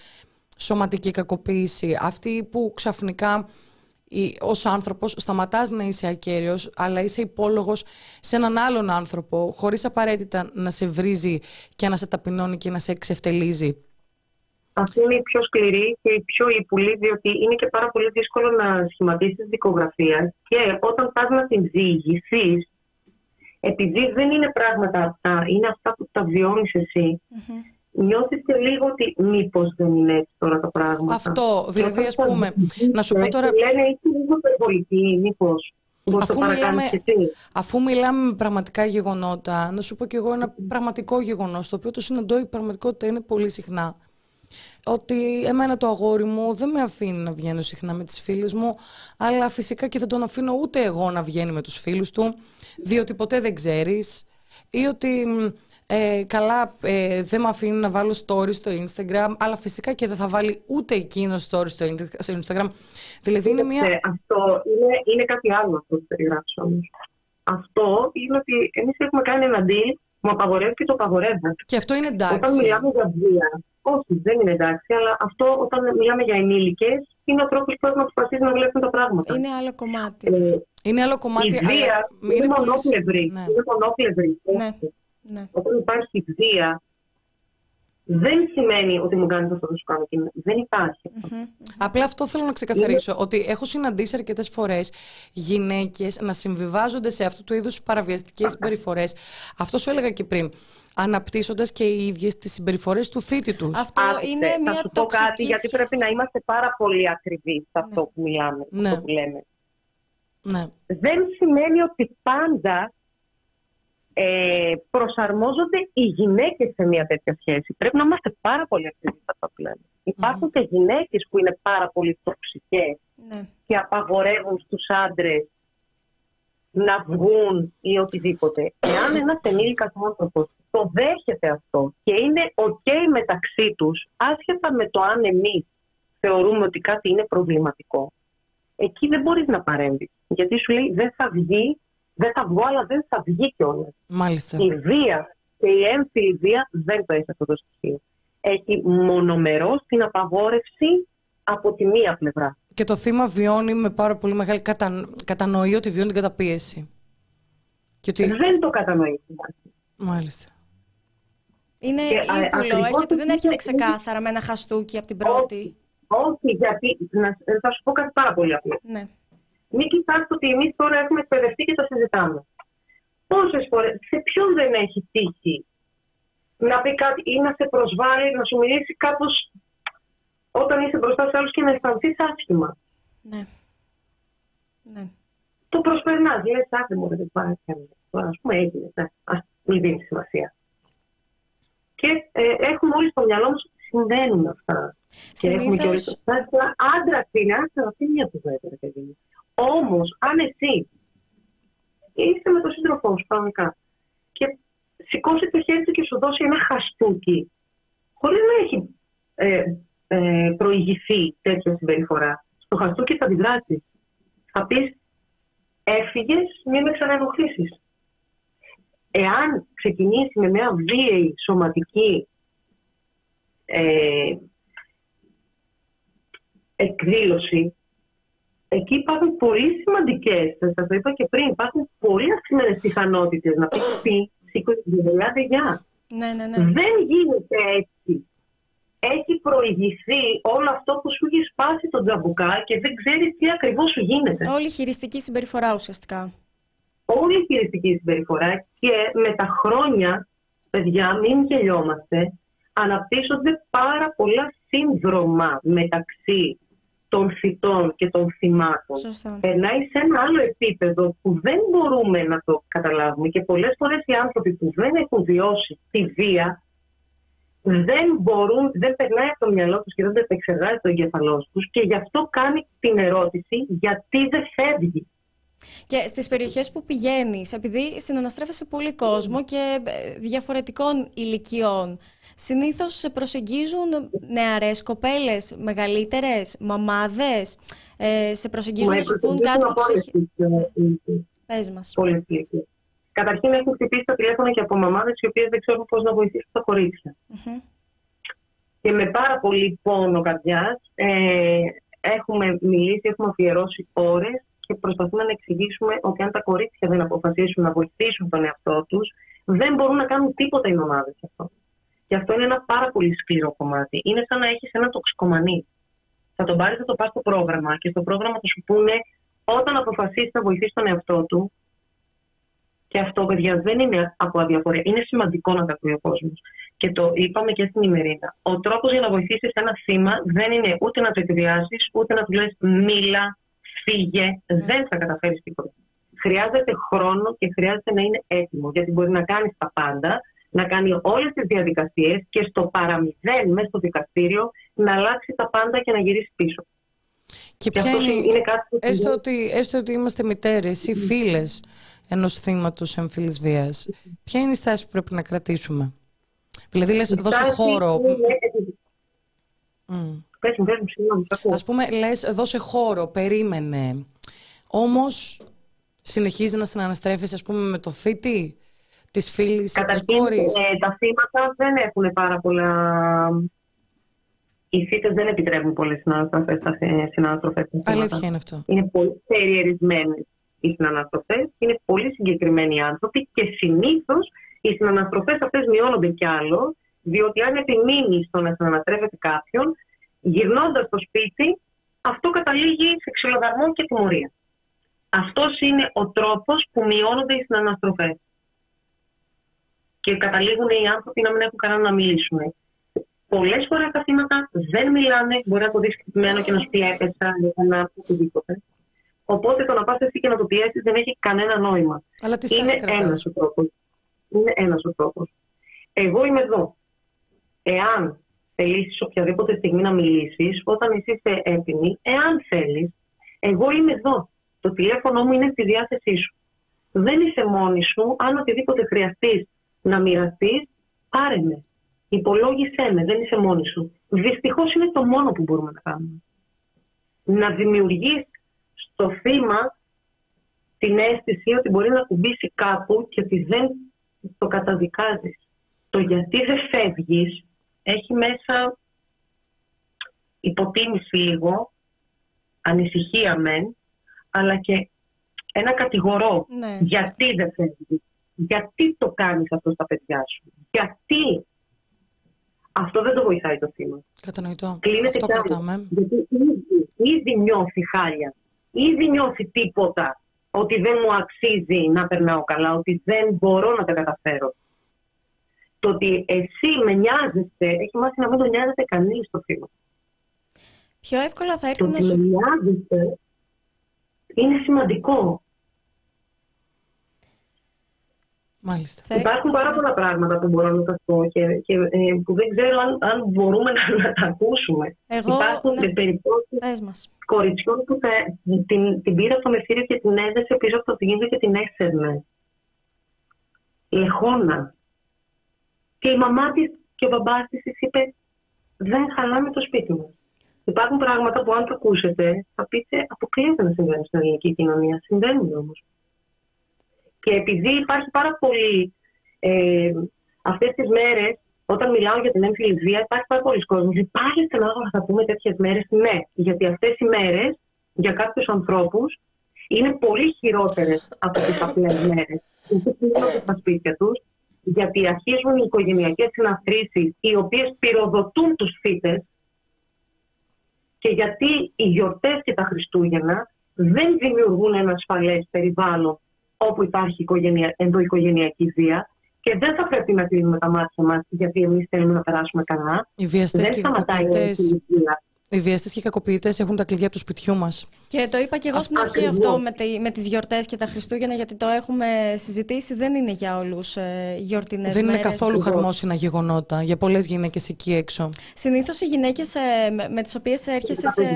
σωματική κακοποίηση, αυτή που ξαφνικά ως άνθρωπος σταματάς να είσαι ακέραιος αλλά είσαι υπόλογος σε έναν άλλον άνθρωπο χωρίς απαραίτητα να σε βρίζει και να σε ταπεινώνει και να σε εξευτελίζει. Αυτή είναι η πιο σκληρή και η πιο ύπουλη, διότι είναι και πάρα πολύ δύσκολο να σχηματίσεις δικογραφία. Και όταν πας να την διηγηθείς, επειδή δεν είναι πράγματα αυτά, είναι αυτά που τα βιώνεις εσύ, mm-hmm. νιώθεις και λίγο ότι μήπως δεν είναι έτσι τώρα τα πράγματα. Αυτό, δηλαδή, ας πούμε, να σου πω τώρα. Λένε, είσαι λίγο υπερβολική, μήπως. Αφού μιλάμε, αφού μιλάμε με πραγματικά γεγονότα, να σου πω και εγώ ένα πραγματικό γεγονός, το οποίο το συναντώ η πραγματικότητα είναι πολύ συχνά ότι εμένα το αγόρι μου δεν με αφήνει να βγαίνω συχνά με τις φίλες μου, αλλά φυσικά και δεν τον αφήνω ούτε εγώ να βγαίνει με τους φίλους του, διότι ποτέ δεν ξέρεις, ή ότι ε, καλά ε, δεν με αφήνει να βάλω stories στο Instagram, αλλά φυσικά και δεν θα βάλει ούτε εκείνο stories στο Instagram. Δηλαδή είναι μια... Αυτό είναι, είναι κάτι άλλο αυτό που περιγράψω όμως. Αυτό είναι ότι εμείς έχουμε κάνει ένα deal μου απαγορεύει και το απαγορεύω. Και αυτό είναι εντάξει. Όταν μιλάμε για βία, όχι, δεν είναι εντάξει, αλλά αυτό όταν μιλάμε για ενήλικες είναι ο τρόπος που έχουν αποφασίσει να βλέπουν τα πράγματα. Είναι άλλο κομμάτι. Ε, είναι άλλο κομμάτι. Η βία είναι, είναι μονόπλευρη. Ναι. Είναι μονόπλευρη. Ναι. Ναι. Όταν υπάρχει βία, δεν σημαίνει ότι μου κάνεις αυτό που σου κάνω και δεν υπαρχει Απλά αυτό θέλω να ξεκαθαρίσω. Ότι έχω συναντήσει αρκετές φορές γυναίκες να συμβιβάζονται σε αυτού του είδους παραβιαστικές συμπεριφορές. Αυτό σου έλεγα και πριν αναπτύσσοντας και οι ίδιες τις συμπεριφορές του θήτη τους. Αυτό είναι μια Θα σου πω κάτι, γιατί πρέπει να είμαστε πάρα πολύ ακριβείς σε αυτό ναι. που μιλάμε, ναι. αυτό που λέμε. Ναι. Δεν σημαίνει ότι πάντα ε, προσαρμόζονται οι γυναίκες σε μια τέτοια σχέση. Πρέπει να είμαστε πάρα πολύ ακριβείς αυτά που λέμε. Υπάρχουν και γυναίκες που είναι πάρα πολύ τοξικές ναι. και απαγορεύουν στους άντρες να βγουν ή οτιδήποτε. Εάν ένας ενήλικας άνθρωπος το δέχεται αυτό και είναι ok μεταξύ τους, άσχετα με το αν εμείς θεωρούμε ότι κάτι είναι προβληματικό, εκεί δεν μπορείς να παρέμβεις. Γιατί σου λέει δεν θα βγει δεν θα βγω, αλλά δεν θα βγει κιόλας. Μάλιστα. Η βία και η έμφυλη βία δεν το έχει αυτό το στοιχείο. Έχει μονομερό την απαγόρευση από τη μία πλευρά. Και το θύμα βιώνει με πάρα πολύ μεγάλη κατα... κατανοή ότι βιώνει την καταπίεση. Και ότι... Δεν το κατανοεί. Μάλιστα. Είναι ύπουλο, έρχεται, δεν έρχεται ξεκάθαρα με ένα χαστούκι από την πρώτη. Όχι, όχι γιατί να, θα σου πω κάτι πάρα πολύ απλό. Ναι. Μην κοιτάξτε ότι εμείς τώρα έχουμε εκπαιδευτεί και τα συζητάμε. Πόσες φορέ, σε ποιον δεν έχει τύχει να πει κάτι ή να σε προσβάλλει, να σου μιλήσει κάπως όταν είσαι μπροστά σε άλλους και να αισθανθείς άσχημα. Ναι. ναι. Το προσπερνάς. Λες, άσε μου, δεν πάει Α πούμε, έγινε. Ναι. Α μην δίνεις σημασία. Και ε, έχουμε όλοι στο μυαλό μας ότι συμβαίνουν αυτά. Συνήθως... Και έχουμε και όλοι το Άντρα είναι, άντρα, αυτή είναι μια κουβέντα, παιδί Όμως, αν εσύ είσαι με τον σύντροφό σου κανονικά και σηκώσει το χέρι του και σου δώσει ένα χαστούκι, χωρίς να έχει ε, ε, προηγηθεί τέτοια συμπεριφορά, στο χαστούκι θα αντιδράσει. Θα πεις, έφυγες, μην με ξαναενοχλήσει. Εάν ξεκινήσει με μια βίαιη σωματική ε, εκδήλωση, εκεί υπάρχουν πολύ σημαντικές, σας το είπα και πριν, υπάρχουν πολύ αυξημένες πιθανότητες να πει πει σήκωσε την παιδιά. Ναι, ναι, ναι. Δεν γίνεται έτσι. Έχει προηγηθεί όλο αυτό που σου έχει σπάσει το τζαμπουκά και δεν ξέρεις τι ακριβώς σου γίνεται. Όλη η χειριστική συμπεριφορά ουσιαστικά. Όλη η χειριστική συμπεριφορά και με τα χρόνια, παιδιά, μην γελιόμαστε, αναπτύσσονται πάρα πολλά σύνδρομα μεταξύ των φυτών και των θυμάτων. Σωστά. Περνάει σε ένα άλλο επίπεδο που δεν μπορούμε να το καταλάβουμε και πολλές φορές οι άνθρωποι που δεν έχουν βιώσει τη βία δεν μπορούν, δεν περνάει από το μυαλό τους και δεν επεξεργάζεται το εγκεφαλός τους και γι' αυτό κάνει την ερώτηση γιατί δεν φεύγει. Και στις περιοχές που πηγαίνεις, επειδή συναναστρέφεσαι πολύ κόσμο και ε, διαφορετικών ηλικιών, συνήθως σε προσεγγίζουν νεαρές κοπέλες, μεγαλύτερες, μαμάδες, ε, σε προσεγγίζουν να σου πούν κάτι που τους έχει... Πες μας. Πολύ Καταρχήν έχουν χτυπήσει τα τηλέφωνα και από μαμάδες οι οποίες δεν ξέρουν πώς να βοηθήσουν τα κοριτσια Και με πάρα πολύ πόνο καρδιάς ε, έχουμε μιλήσει, έχουμε αφιερώσει ώρες και προσπαθούμε να εξηγήσουμε ότι αν τα κορίτσια δεν αποφασίσουν να βοηθήσουν τον εαυτό τους, δεν μπορούν να κάνουν τίποτα οι μαμάδες αυτό. Και αυτό είναι ένα πάρα πολύ σκληρό κομμάτι. Είναι σαν να έχεις ένα τοξικομανί. Θα τον πάρεις, θα το πας στο πρόγραμμα και στο πρόγραμμα θα σου πούνε όταν αποφασίσεις να βοηθήσεις τον εαυτό του. Και αυτό, παιδιά, δεν είναι από αδιαφορία. Είναι σημαντικό να τα ακούει ο κόσμος. Και το είπαμε και στην ημερίδα. Ο τρόπος για να βοηθήσεις ένα θύμα δεν είναι ούτε να το εκβιάσεις, ούτε να του λες μίλα, φύγε, δεν θα καταφέρεις τίποτα. Χρειάζεται χρόνο και χρειάζεται να είναι έτοιμο. Γιατί μπορεί να κάνεις τα πάντα, να κάνει όλες τις διαδικασίες και στο παραμυθέν μέσα στο δικαστήριο να αλλάξει τα πάντα και να γυρίσεις πίσω. Και, ποια είναι, είναι κάτι που έστω, ότι, έστω ότι είμαστε μητέρες ή φίλες ενός θύματος εμφύλης βίας, ποια είναι η στάση που πρέπει να κρατήσουμε; Δηλαδή, λες, δώσε χώρο. Mm. Πες μου, πες μου, συγγνώμη, Ας πούμε, λες, δώσε χώρο, περίμενε. Όμως, συνεχίζει να συναναστρέφεις, ας πούμε, με το θήτη της φίλης, της κόρης; Ε, τα θύματα δεν έχουν πάρα πολλά... Οι θύτες δεν επιτρέπουν πολλές συναναστροφές στα συναναστροφές. Αλήθεια είναι αυτό. Είναι πολύ περιερισμένες οι συναναστροφές, είναι πολύ συγκεκριμένοι άνθρωποι και συνήθως οι συναναστροφές αυτές μειώνονται κι άλλο, διότι αν επιμείνεις στο να συναναστρέφεται κάποιον, γυρνώντας στο σπίτι, αυτό καταλήγει σε ξυλοδαρμό και τιμωρία. Αυτός είναι ο τρόπος που μειώνονται οι συναναστροφές. Και καταλήγουν οι άνθρωποι να μην έχουν κανένα να μιλήσουν. Πολλές φορές τα θύματα δεν μιλάνε, μπορεί να το δεις και να σου πει έπεσα, να οτιδήποτε. Οπότε το να πας εσύ και να το πιέσεις δεν έχει κανένα νόημα. Αλλά τι είναι ένας ο τρόπος. Είναι ένας ο τρόπος. Εγώ είμαι εδώ. Εάν θελήσεις οποιαδήποτε στιγμή να μιλήσεις, όταν εσύ είσαι έτοιμη, εάν θέλεις, εγώ είμαι εδώ. Το τηλέφωνο μου είναι στη διάθεσή σου. Δεν είσαι μόνη σου. Αν οτιδήποτε χρειαστείς να μοιραστείς, πάρε με. Υπολόγισέ με. Δεν είσαι μόνη σου. Δυστυχώς είναι το μόνο που μπορούμε να κάνουμε. Να δημιουργείς στο θύμα την αίσθηση ότι μπορεί να κουμπίσει κάπου και ότι δεν το καταδικάζεις. Το γιατί δεν φεύγεις έχει μέσα υποτίμηση λίγο, ανησυχία μεν, αλλά και ένα κατηγορό. Ναι. Γιατί δεν φεύγει, γιατί το κάνεις αυτό στα παιδιά σου, γιατί. Αυτό δεν το βοηθάει το θύμα. Κατανοητό. Κλείνεται αυτό κρατάμε. Γιατί ήδη, ήδη νιώθει χάλια. Ήδη νιώθει τίποτα ότι δεν μου αξίζει να περνάω καλά, ότι δεν μπορώ να τα καταφέρω. Το ότι εσύ με νοιάζεσαι, έχει μάθει να μην το νοιάζεται κανείς στο θύμα. Πιο εύκολα θα έρθει να σου... Το ότι με νοιάζεσαι είναι σημαντικό. Μάλιστα. Υπάρχουν πάρα πολλά πράγματα που μπορώ να σας πω και, και ε, που δεν ξέρω αν, αν μπορούμε να, να τα ακούσουμε. Εγώ, Υπάρχουν ναι. περιπτώσεις κοριτσιών που θα, την, την πήρα στο μεθύριο και την έδεσε πίσω από το τυγίνδο και την έσαιρνε. Λεχόνα. Και η μαμά της και ο μπαμπάς της είπε: Δεν χαλάμε το σπίτι μας. Υπάρχουν πράγματα που, αν το ακούσετε, θα πείτε: Αποκλείεται να συμβαίνει στην ελληνική κοινωνία. Συμβαίνουν όμως. Και επειδή υπάρχει πάρα πολύ. Ε, Αυτές τις μέρες, όταν μιλάω για την έμφυλη βία, υπάρχει πάρα πολλοί κόσμο. Υπάρχει στενάχωρα να θα πούμε τέτοιες μέρες. Ναι, γιατί αυτές οι μέρες για κάποιους ανθρώπους είναι πολύ χειρότερες από τις απλές μέρες. Γιατί κλείνονται στα σπίτια τους γιατί αρχίζουν οι οικογενειακές συναθρήσεις οι οποίες πυροδοτούν τους φύτες και γιατί οι γιορτές και τα Χριστούγεννα δεν δημιουργούν ένα ασφαλές περιβάλλον όπου υπάρχει οικογενεια, ενδοοικογενειακή βία και δεν θα πρέπει να κλείνουμε τα μάτια μας γιατί εμείς θέλουμε να περάσουμε καλά. Οι βιαστές και οι οι βιαστές και οι κακοποιητές έχουν τα κλειδιά του σπιτιού μας. Και το είπα και εγώ στην αρχή αυτό με, τη, με τις γιορτές και τα Χριστούγεννα, γιατί το έχουμε συζητήσει. Δεν είναι για όλους ε, γιορτινές Δεν είναι καθόλου χαρμόσυνα γεγονότα για πολλές γυναίκες εκεί έξω. Συνήθως οι γυναίκες ε, με, με τις οποίες έρχεσαι σε.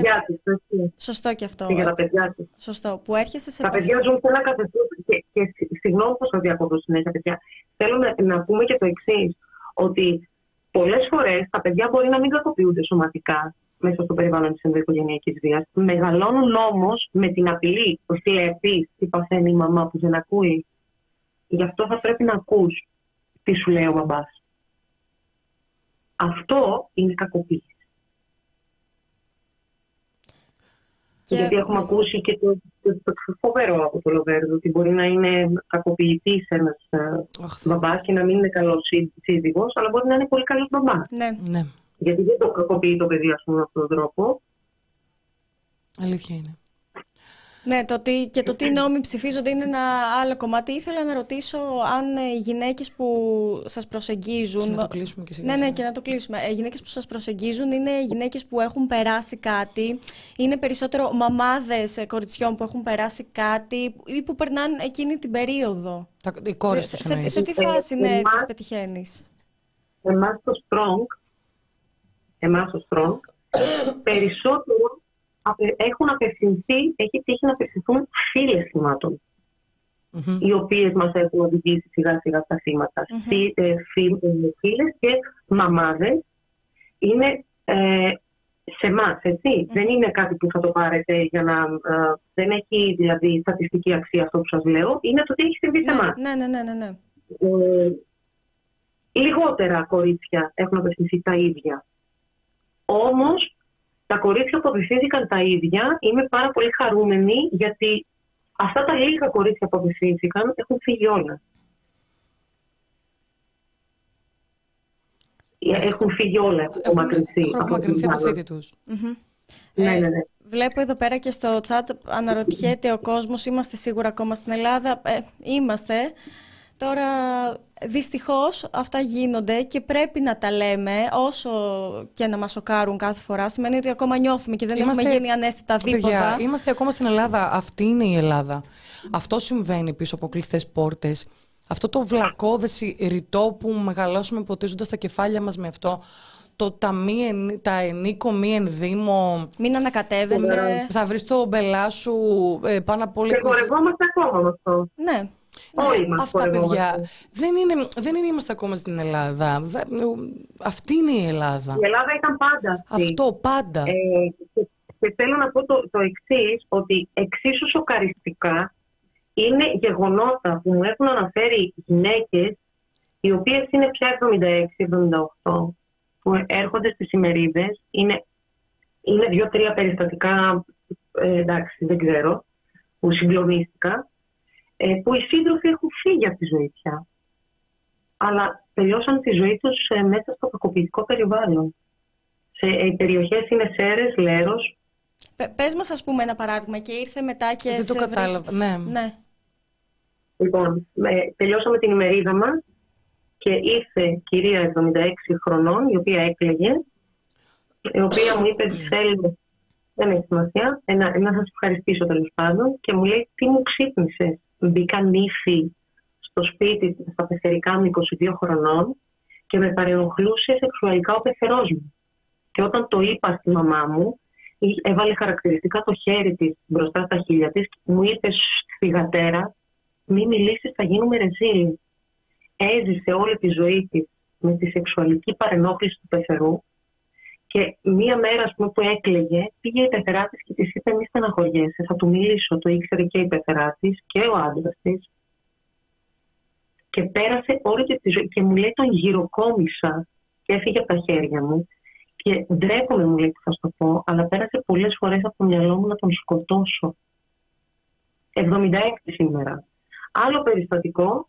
Σωστό και αυτό. Και για τα παιδιά τους. Σωστό. Που έρχεσαι σε. Τα παιδιά ζουν σε ένα καθεστώς. Και, και συγγνώμη που σας διακόπτω συνέχεια, παιδιά. Θέλω να, να πούμε και το εξής. Ότι πολλές φορές τα παιδιά μπορεί να μην κακοποιούνται σωματικά μέσα στο περιβάλλον της ενδοοικογενειακής βίας. Μεγαλώνουν όμω με την απειλή, το βλέπει τι παθαίνει η μαμά που δεν ακούει. Γι' αυτό θα πρέπει να ακούς τι σου λέει ο μπαμπάς. Αυτό είναι κακοποίηση. Και... Γιατί έχουμε ακούσει και το, το, το, φοβερό από το Λοβέρδο, ότι μπορεί να είναι κακοποιητής ένας μπαμπάς και να μην είναι καλός σύζυγος, αλλά μπορεί να είναι πολύ καλός μπαμπάς. Ναι. ναι. Γιατί δεν το κακοποιεί το παιδί, ας πούμε, με αυτόν τον τρόπο. Αλήθεια είναι. Ναι, το τι, και το τι νόμοι ψηφίζονται είναι ένα άλλο κομμάτι. Ήθελα να ρωτήσω αν οι γυναίκες που σας προσεγγίζουν... Και να το κλείσουμε και Ναι, ναι, και να το κλείσουμε. Οι γυναίκες που σας προσεγγίζουν είναι γυναίκες που έχουν περάσει κάτι. Είναι περισσότερο μαμάδες κοριτσιών που έχουν περάσει κάτι ή που περνάνε εκείνη την περίοδο. Τα, οι κόρες σε, σε, σε, τι φάση ναι, ε, τις πετυχαίνεις; Εμάς το Strong εμάς ο Strong, περισσότερο έχουν απευθυνθεί, έχει τύχει να απευθυνθούν φίλες θυμάτων. Mm-hmm. οι οποίες μας έχουν οδηγήσει σιγά σιγά στα θύματα. Mm-hmm. Φίλες και μαμάδες είναι ε, σε εμάς, έτσι. Δεν είναι κάτι που θα το πάρετε για να. Ε, δεν έχει δηλαδή στατιστική αξία αυτό που σας λέω. Είναι το τι έχει συμβεί σε εμάς. Ναι, ναι, ναι, ναι, ναι. Ε, λιγότερα κορίτσια έχουν απευθυνθεί τα ίδια όμως τα κορίτσια που απευθύνθηκαν τα ίδια είμαι πάρα πολύ χαρούμενη γιατί αυτά τα λίγα κορίτσια που απευθύνθηκαν έχουν φύγει όλα. Έχουν φύγει όλα, έχουν απομακρυνθεί. Έχουν απομακρυνθεί από θήτη τους. Ναι, ναι, ναι. Βλέπω εδώ πέρα και στο chat αναρωτιέται ο κόσμος, είμαστε σίγουρα ακόμα στην Ελλάδα. Ε, είμαστε. Τώρα δυστυχώς αυτά γίνονται και πρέπει να τα λέμε όσο και να μας σοκάρουν κάθε φορά. Σημαίνει ότι ακόμα νιώθουμε και δεν είμαστε... έχουμε γίνει ανέστητα δίποτα. είμαστε ακόμα στην Ελλάδα. Αυτή είναι η Ελλάδα. Αυτό συμβαίνει πίσω από κλειστές πόρτες. Αυτό το βλακώδες ρητό που μεγαλώσουμε ποτίζοντας τα κεφάλια μας με αυτό το τα, μη, τα ενίκο μη ενδύμο. Μην ανακατεύεσαι. Θα βρεις το μπελά σου ε, πάνω από Και χορευόμαστε ακόμα με αυτό. Ναι. Όλοι μας Αυτά παιδιά. Δεν, είναι, δεν είναι, είμαστε ακόμα στην Ελλάδα. Αυτή είναι η Ελλάδα. Η Ελλάδα ήταν πάντα αυτή. Αυτό, πάντα. Ε, και, θέλω να πω το, το εξής, ότι εξίσου σοκαριστικά είναι γεγονότα που μου έχουν αναφέρει γυναίκες, οι οποίες είναι πια 76-78, που έρχονται στις ημερίδες. Είναι, είναι δύο-τρία περιστατικά, ε, εντάξει, δεν ξέρω, που συγκλονίστηκα ε, που οι σύντροφοι έχουν φύγει από τη ζωή πια. Αλλά τελειώσαν τη ζωή τους ε, μέσα στο κακοποιητικό περιβάλλον. Σε, ε, οι περιοχές είναι Σέρες, Λέρος. Πες μας ας πούμε ένα παράδειγμα και ήρθε μετά και Δεν το κατάλαβα, ναι. ναι. Λοιπόν, τελειώσαμε την ημερίδα μας και ήρθε κυρία 76 χρονών, η οποία έκλαιγε, η οποία μου είπε ότι θέλει, δεν έχει σημασία, να, να σας ευχαριστήσω τέλος πάντων και μου λέει τι μου ξύπνησες; Μπήκα νύφη στο σπίτι στα πεθερικά μου 22 χρονών και με παρενοχλούσε σεξουαλικά ο πεθερός μου. Και όταν το είπα στη μαμά μου, έβαλε χαρακτηριστικά το χέρι της μπροστά στα χείλια της και μου είπε στη γατέρα «Μη μιλήσεις, θα γίνουμε ρεζίλοι». Έζησε όλη τη ζωή της με τη σεξουαλική παρενόχληση του πεθερού και μία μέρα πούμε, που έκλαιγε, πήγε η πεθερά τη και της είπε: Μη στεναχωριέσαι, θα του μιλήσω. Το ήξερε και η πεθερά τη και ο άντρας της. Και πέρασε όλη τη ζωή. Και μου λέει: Τον γυροκόμισα και έφυγε από τα χέρια μου. Και ντρέπομαι, μου λέει, που θα το πω, αλλά πέρασε πολλές φορές από το μυαλό μου να τον σκοτώσω. 76 σήμερα. Άλλο περιστατικό.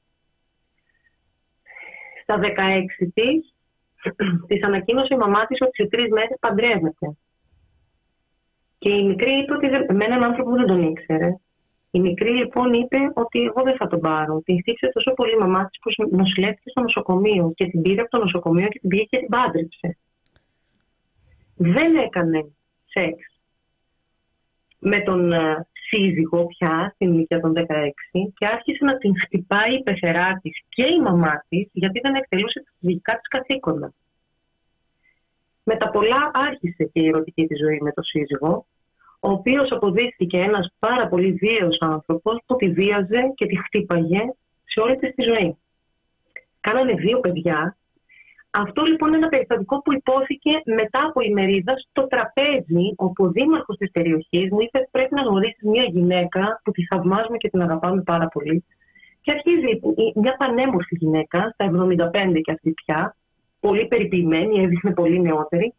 Στα 16 της, της ανακοίνωσε η μαμά της ότι σε τρεις μέρες παντρεύεται. Και η μικρή είπε ότι με έναν άνθρωπο που δεν τον ήξερε. Η μικρή λοιπόν είπε ότι εγώ δεν θα τον πάρω. Την χτύπησε τόσο πολύ η μαμά της που νοσηλεύτηκε στο νοσοκομείο και την πήρε από το νοσοκομείο και την πήγε και την πάντρεψε. Δεν έκανε σεξ με τον ε, σύζυγο πια στην ηλικία των 16 και άρχισε να την χτυπάει η πεθερά της και η μαμά της γιατί δεν εκτελούσε τα φυσικά της καθήκοντα. Με τα πολλά άρχισε και η ερωτική της ζωή με τον σύζυγο, ο οποίος αποδείχθηκε ένας πάρα πολύ βίαιος άνθρωπος που τη βίαζε και τη χτύπαγε σε όλη της τη ζωή. Κάνανε δύο παιδιά. Αυτό λοιπόν είναι ένα περιστατικό που υπόθηκε μετά από ημερίδα στο τραπέζι, όπου ο δήμαρχος της περιοχής μου είπε πρέπει να γνωρίσεις μια γυναίκα που τη θαυμάζουμε και την αγαπάμε πάρα πολύ. Και αρχίζει μια πανέμορφη γυναίκα, στα 75 και αυτή πια, πολύ περιποιημένη, έδειχνε πολύ νεότερη,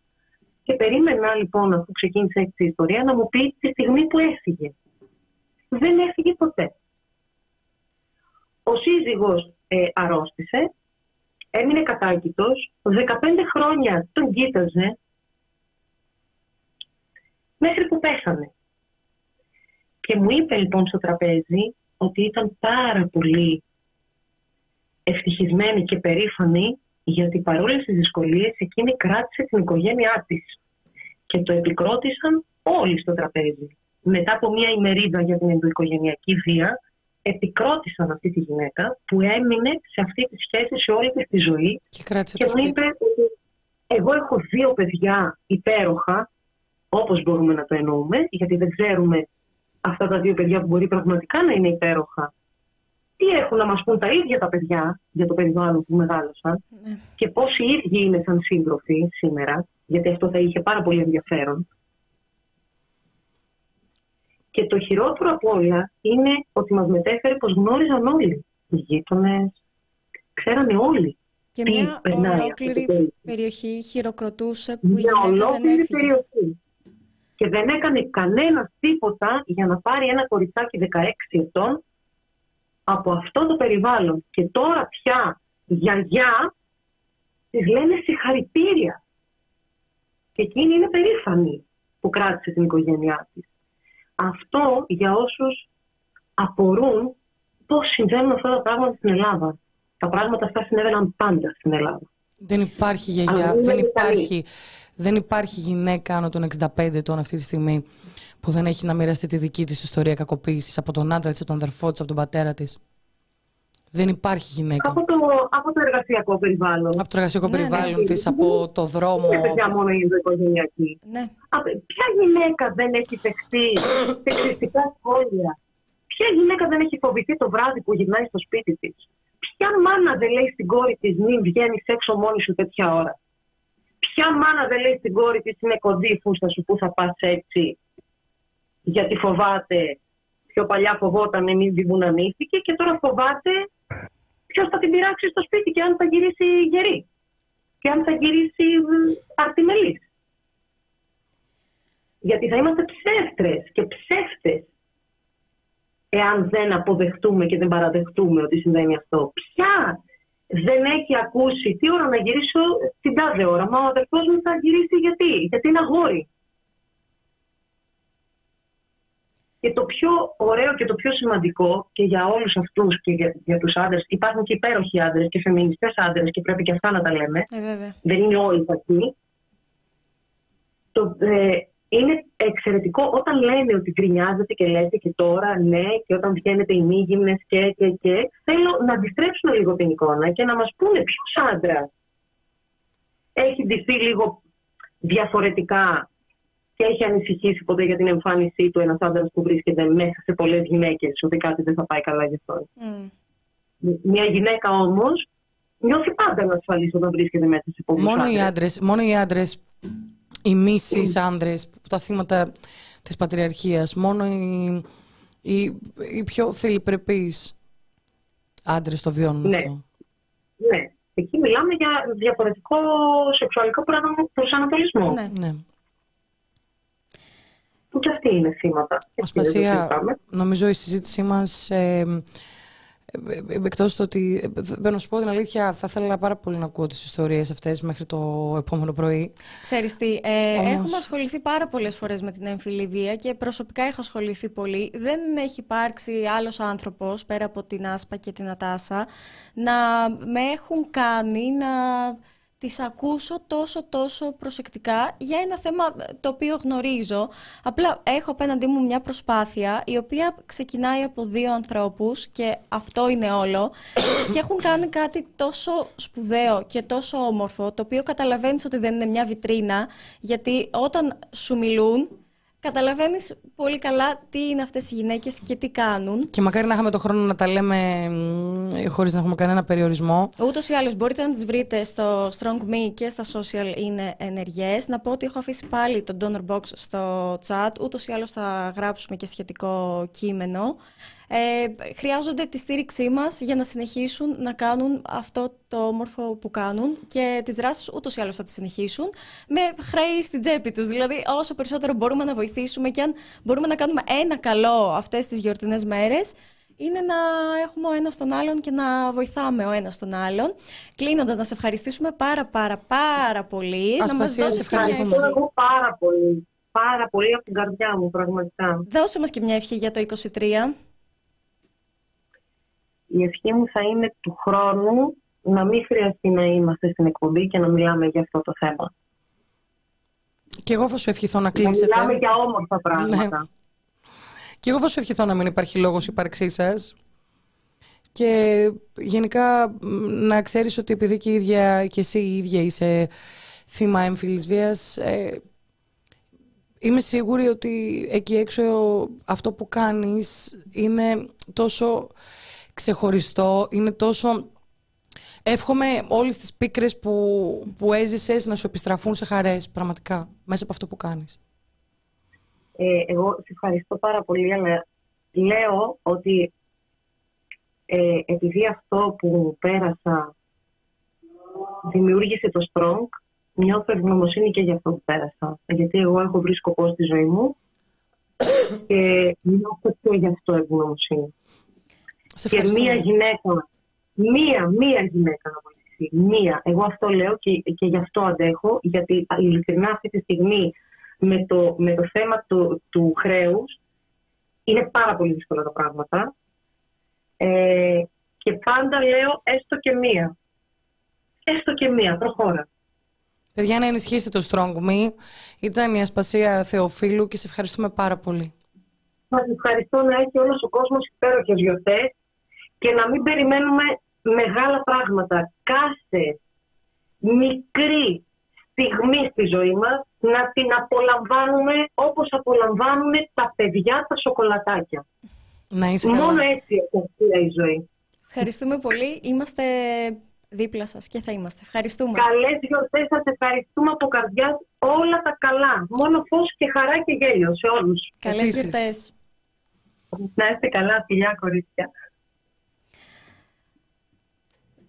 και περίμενα λοιπόν, αφού ξεκίνησε έτσι η ιστορία, να μου πει τη στιγμή που έφυγε. Δεν έφυγε ποτέ. Ο σύζυγος ε, αρρώστησε, έμεινε κατάκητος, 15 χρόνια τον κοίταζε, μέχρι που πέθανε. Και μου είπε λοιπόν στο τραπέζι ότι ήταν πάρα πολύ ευτυχισμένη και περήφανη γιατί παρόλες τις δυσκολίες εκείνη κράτησε την οικογένειά της. Και το επικρότησαν όλοι στο τραπέζι. Μετά από μια ημερίδα για την ενδοοικογενειακή βία, επικρότησαν αυτή τη γυναίκα που έμεινε σε αυτή τη σχέση σε όλη της ζωή. Και, κράτησε και μου είπε ότι εγώ έχω δύο παιδιά υπέροχα, όπως μπορούμε να το εννοούμε, γιατί δεν ξέρουμε αυτά τα δύο παιδιά που μπορεί πραγματικά να είναι υπέροχα τι έχουν να μας πούν τα ίδια τα παιδιά για το περιβάλλον που μεγάλωσαν ναι. και πώς οι ίδιοι είναι σαν σύντροφοι σήμερα, γιατί αυτό θα είχε πάρα πολύ ενδιαφέρον. Και το χειρότερο από όλα είναι ότι μας μετέφερε πως γνώριζαν όλοι οι γείτονες, ξέρανε όλοι και μια ολόκληρη περιοχή χειροκροτούσε που η γυναίκα δεν έφυγε. Περιοχή. Και δεν έκανε κανένας τίποτα για να πάρει ένα κοριτσάκι 16 ετών από αυτό το περιβάλλον και τώρα πια γιαγιά της λένε συγχαρητήρια. Και εκείνη είναι περήφανη που κράτησε την οικογένειά της. Αυτό για όσους απορούν πώς συμβαίνουν αυτά τα πράγματα στην Ελλάδα. Τα πράγματα αυτά συνέβαιναν πάντα στην Ελλάδα. Δεν υπάρχει γιαγιά, δεν υπάρχει, δεν υπάρχει γυναίκα άνω των 65 ετών αυτή τη στιγμή που δεν έχει να μοιραστεί τη δική της ιστορία κακοποίησης από τον άντρα της, από τον αδερφό της, από τον πατέρα της. Δεν υπάρχει γυναίκα. Από το, από το εργασιακό περιβάλλον. Από το εργασιακό ναι, περιβάλλον ναι, τη, από το δρόμο. Δεν παιδιά μόνο η οικογενειακή. Ναι. Ποια γυναίκα δεν έχει δεχτεί σεξιστικά σχόλια; Ποια γυναίκα δεν έχει φοβηθεί το βράδυ που γυρνάει στο σπίτι της; Ποια μάνα δεν λέει στην κόρη της μην βγαίνεις έξω μόνη σου τέτοια ώρα. Ποια μάνα δεν λέει στην κόρη της είναι κοντή η φούστα σου που θα πας έτσι; Γιατί φοβάται. Πιο παλιά φοβόταν μην την ανήθικε και τώρα φοβάται ποιος θα την πειράξει στο σπίτι και αν θα γυρίσει γερή; Και αν θα γυρίσει αρτιμελής; Γιατί θα είμαστε ψεύτρες και ψεύτες εάν δεν αποδεχτούμε και δεν παραδεχτούμε ότι συμβαίνει αυτό. Ποια δεν έχει ακούσει τι ώρα να γυρίσω την τάδε ώρα. Μα ο αδερφό μου θα γυρίσει γιατί. Γιατί είναι αγόρι. Και το πιο ωραίο και το πιο σημαντικό και για όλους αυτούς και για, για τους άντρες, υπάρχουν και υπέροχοι άντρες και φεμινιστές άντρες και πρέπει και αυτά να τα λέμε. Ε, Δεν είναι όλοι αυτοί. Το, ε, είναι εξαιρετικό όταν λένε ότι γκρινιάζεται και λέτε και τώρα ναι και όταν βγαίνετε οι μήγυμνες και και και θέλω να αντιστρέψουμε λίγο την εικόνα και να μας πούνε ποιος άντρας έχει ντυθεί λίγο διαφορετικά και έχει ανησυχήσει ποτέ για την εμφάνισή του ένας άντρας που βρίσκεται μέσα σε πολλές γυναίκες, ότι κάτι δεν θα πάει καλά για αυτό. Mm. Μια γυναίκα όμως νιώθει πάντα ανασφαλή όταν βρίσκεται μέσα σε πολλούς μόνο Οι άντρες, μόνο οι άντρες, οι μίσης mm. άντρες, τα θύματα της πατριαρχίας, μόνο οι, οι, οι πιο θελυπρεπεί άντρες το βιώνουν ναι. αυτό. Ναι. Εκεί μιλάμε για διαφορετικό σεξουαλικό προσανατολισμό. Ναι. ναι που και αυτοί είναι θύματα. Ασπασία, νομίζω η συζήτησή μας ε, ε, εκτός το ότι. Ε, να σου πω την αλήθεια, θα ήθελα πάρα πολύ να ακούω τις ιστορίες αυτές μέχρι το επόμενο πρωί. Ξέρεις τι, ε, έχουμε ασχοληθεί πάρα πολλές φορές με την έμφυλη βία και προσωπικά έχω ασχοληθεί πολύ. Δεν έχει υπάρξει άλλος άνθρωπος πέρα από την Άσπα και την Ατάσα να με έχουν κάνει να τις ακούσω τόσο τόσο προσεκτικά για ένα θέμα το οποίο γνωρίζω. Απλά έχω απέναντί μου μια προσπάθεια η οποία ξεκινάει από δύο ανθρώπους και αυτό είναι όλο και έχουν κάνει κάτι τόσο σπουδαίο και τόσο όμορφο το οποίο καταλαβαίνεις ότι δεν είναι μια βιτρίνα γιατί όταν σου μιλούν Καταλαβαίνεις πολύ καλά τι είναι αυτές οι γυναίκες και τι κάνουν. Και μακάρι να είχαμε τον χρόνο να τα λέμε χωρίς να έχουμε κανένα περιορισμό. Ούτως ή άλλως μπορείτε να τις βρείτε στο Strong Me και στα social είναι ενεργές. Να πω ότι έχω αφήσει πάλι το donor box στο chat. Ούτως ή άλλως θα γράψουμε και σχετικό κείμενο ε, χρειάζονται τη στήριξή μας για να συνεχίσουν να κάνουν αυτό το όμορφο που κάνουν και τις δράσεις ούτως ή άλλως θα τις συνεχίσουν με χρέη στην τσέπη τους. Δηλαδή όσο περισσότερο μπορούμε να βοηθήσουμε και αν μπορούμε να κάνουμε ένα καλό αυτές τις γιορτινές μέρες είναι να έχουμε ο ένας τον άλλον και να βοηθάμε ο ένας τον άλλον. Κλείνοντας, να σε ευχαριστήσουμε πάρα πάρα πάρα πολύ. Ας να μας δώσεις ευχαριστώ εγώ πάρα πολύ. Πάρα πολύ από την καρδιά μου, πραγματικά. Δώσε μας και μια ευχή για το 23 η ευχή μου θα είναι του χρόνου να μην χρειαστεί να είμαστε στην εκπομπή και να μιλάμε για αυτό το θέμα. Και εγώ θα σου ευχηθώ να κλείσετε. Να μιλάμε για όμορφα πράγματα. Ναι. Και εγώ θα σου ευχηθώ να μην υπάρχει λόγος ύπαρξής σας. Και γενικά να ξέρεις ότι επειδή και, ίδια, και εσύ η ίδια είσαι θύμα έμφυλης βίας, ε, είμαι σίγουρη ότι εκεί έξω αυτό που κάνεις είναι τόσο ξεχωριστό, είναι τόσο... Εύχομαι όλες τις πίκρες που, που έζησες να σου επιστραφούν σε χαρές, πραγματικά, μέσα από αυτό που κάνεις. Ε, εγώ σε ευχαριστώ πάρα πολύ, αλλά λέω ότι ε, επειδή αυτό που πέρασα δημιούργησε το Strong, νιώθω ευγνωμοσύνη και για αυτό που πέρασα. Γιατί εγώ έχω βρει σκοπό στη ζωή μου και νιώθω και γι' αυτό ευγνωμοσύνη και μία γυναίκα, μία, μία γυναίκα να βοηθήσει. Μία. Εγώ αυτό λέω και, και γι' αυτό αντέχω, γιατί ειλικρινά αυτή τη στιγμή με το, με το θέμα του, του χρέους είναι πάρα πολύ δύσκολα τα πράγματα. Ε, και πάντα λέω έστω και μία. Έστω και μία, προχώρα. Παιδιά, να ενισχύσετε το Strong Me. Ήταν η Ασπασία Θεοφίλου και σε ευχαριστούμε πάρα πολύ. Σας ευχαριστώ να έχει όλος ο κόσμος υπέροχες γιορτές και να μην περιμένουμε μεγάλα πράγματα. Κάθε μικρή στιγμή στη ζωή μας να την απολαμβάνουμε όπως απολαμβάνουμε τα παιδιά τα σοκολατάκια. Να είσαι Μόνο έτσι έχει η ζωή. Ευχαριστούμε πολύ. Είμαστε δίπλα σας και θα είμαστε. Ευχαριστούμε. Καλές γιορτές. Σας ευχαριστούμε από καρδιά όλα τα καλά. Μόνο φως και χαρά και γέλιο σε όλους. Καλές γιορτές. Να είστε καλά, φιλιά κορίτσια.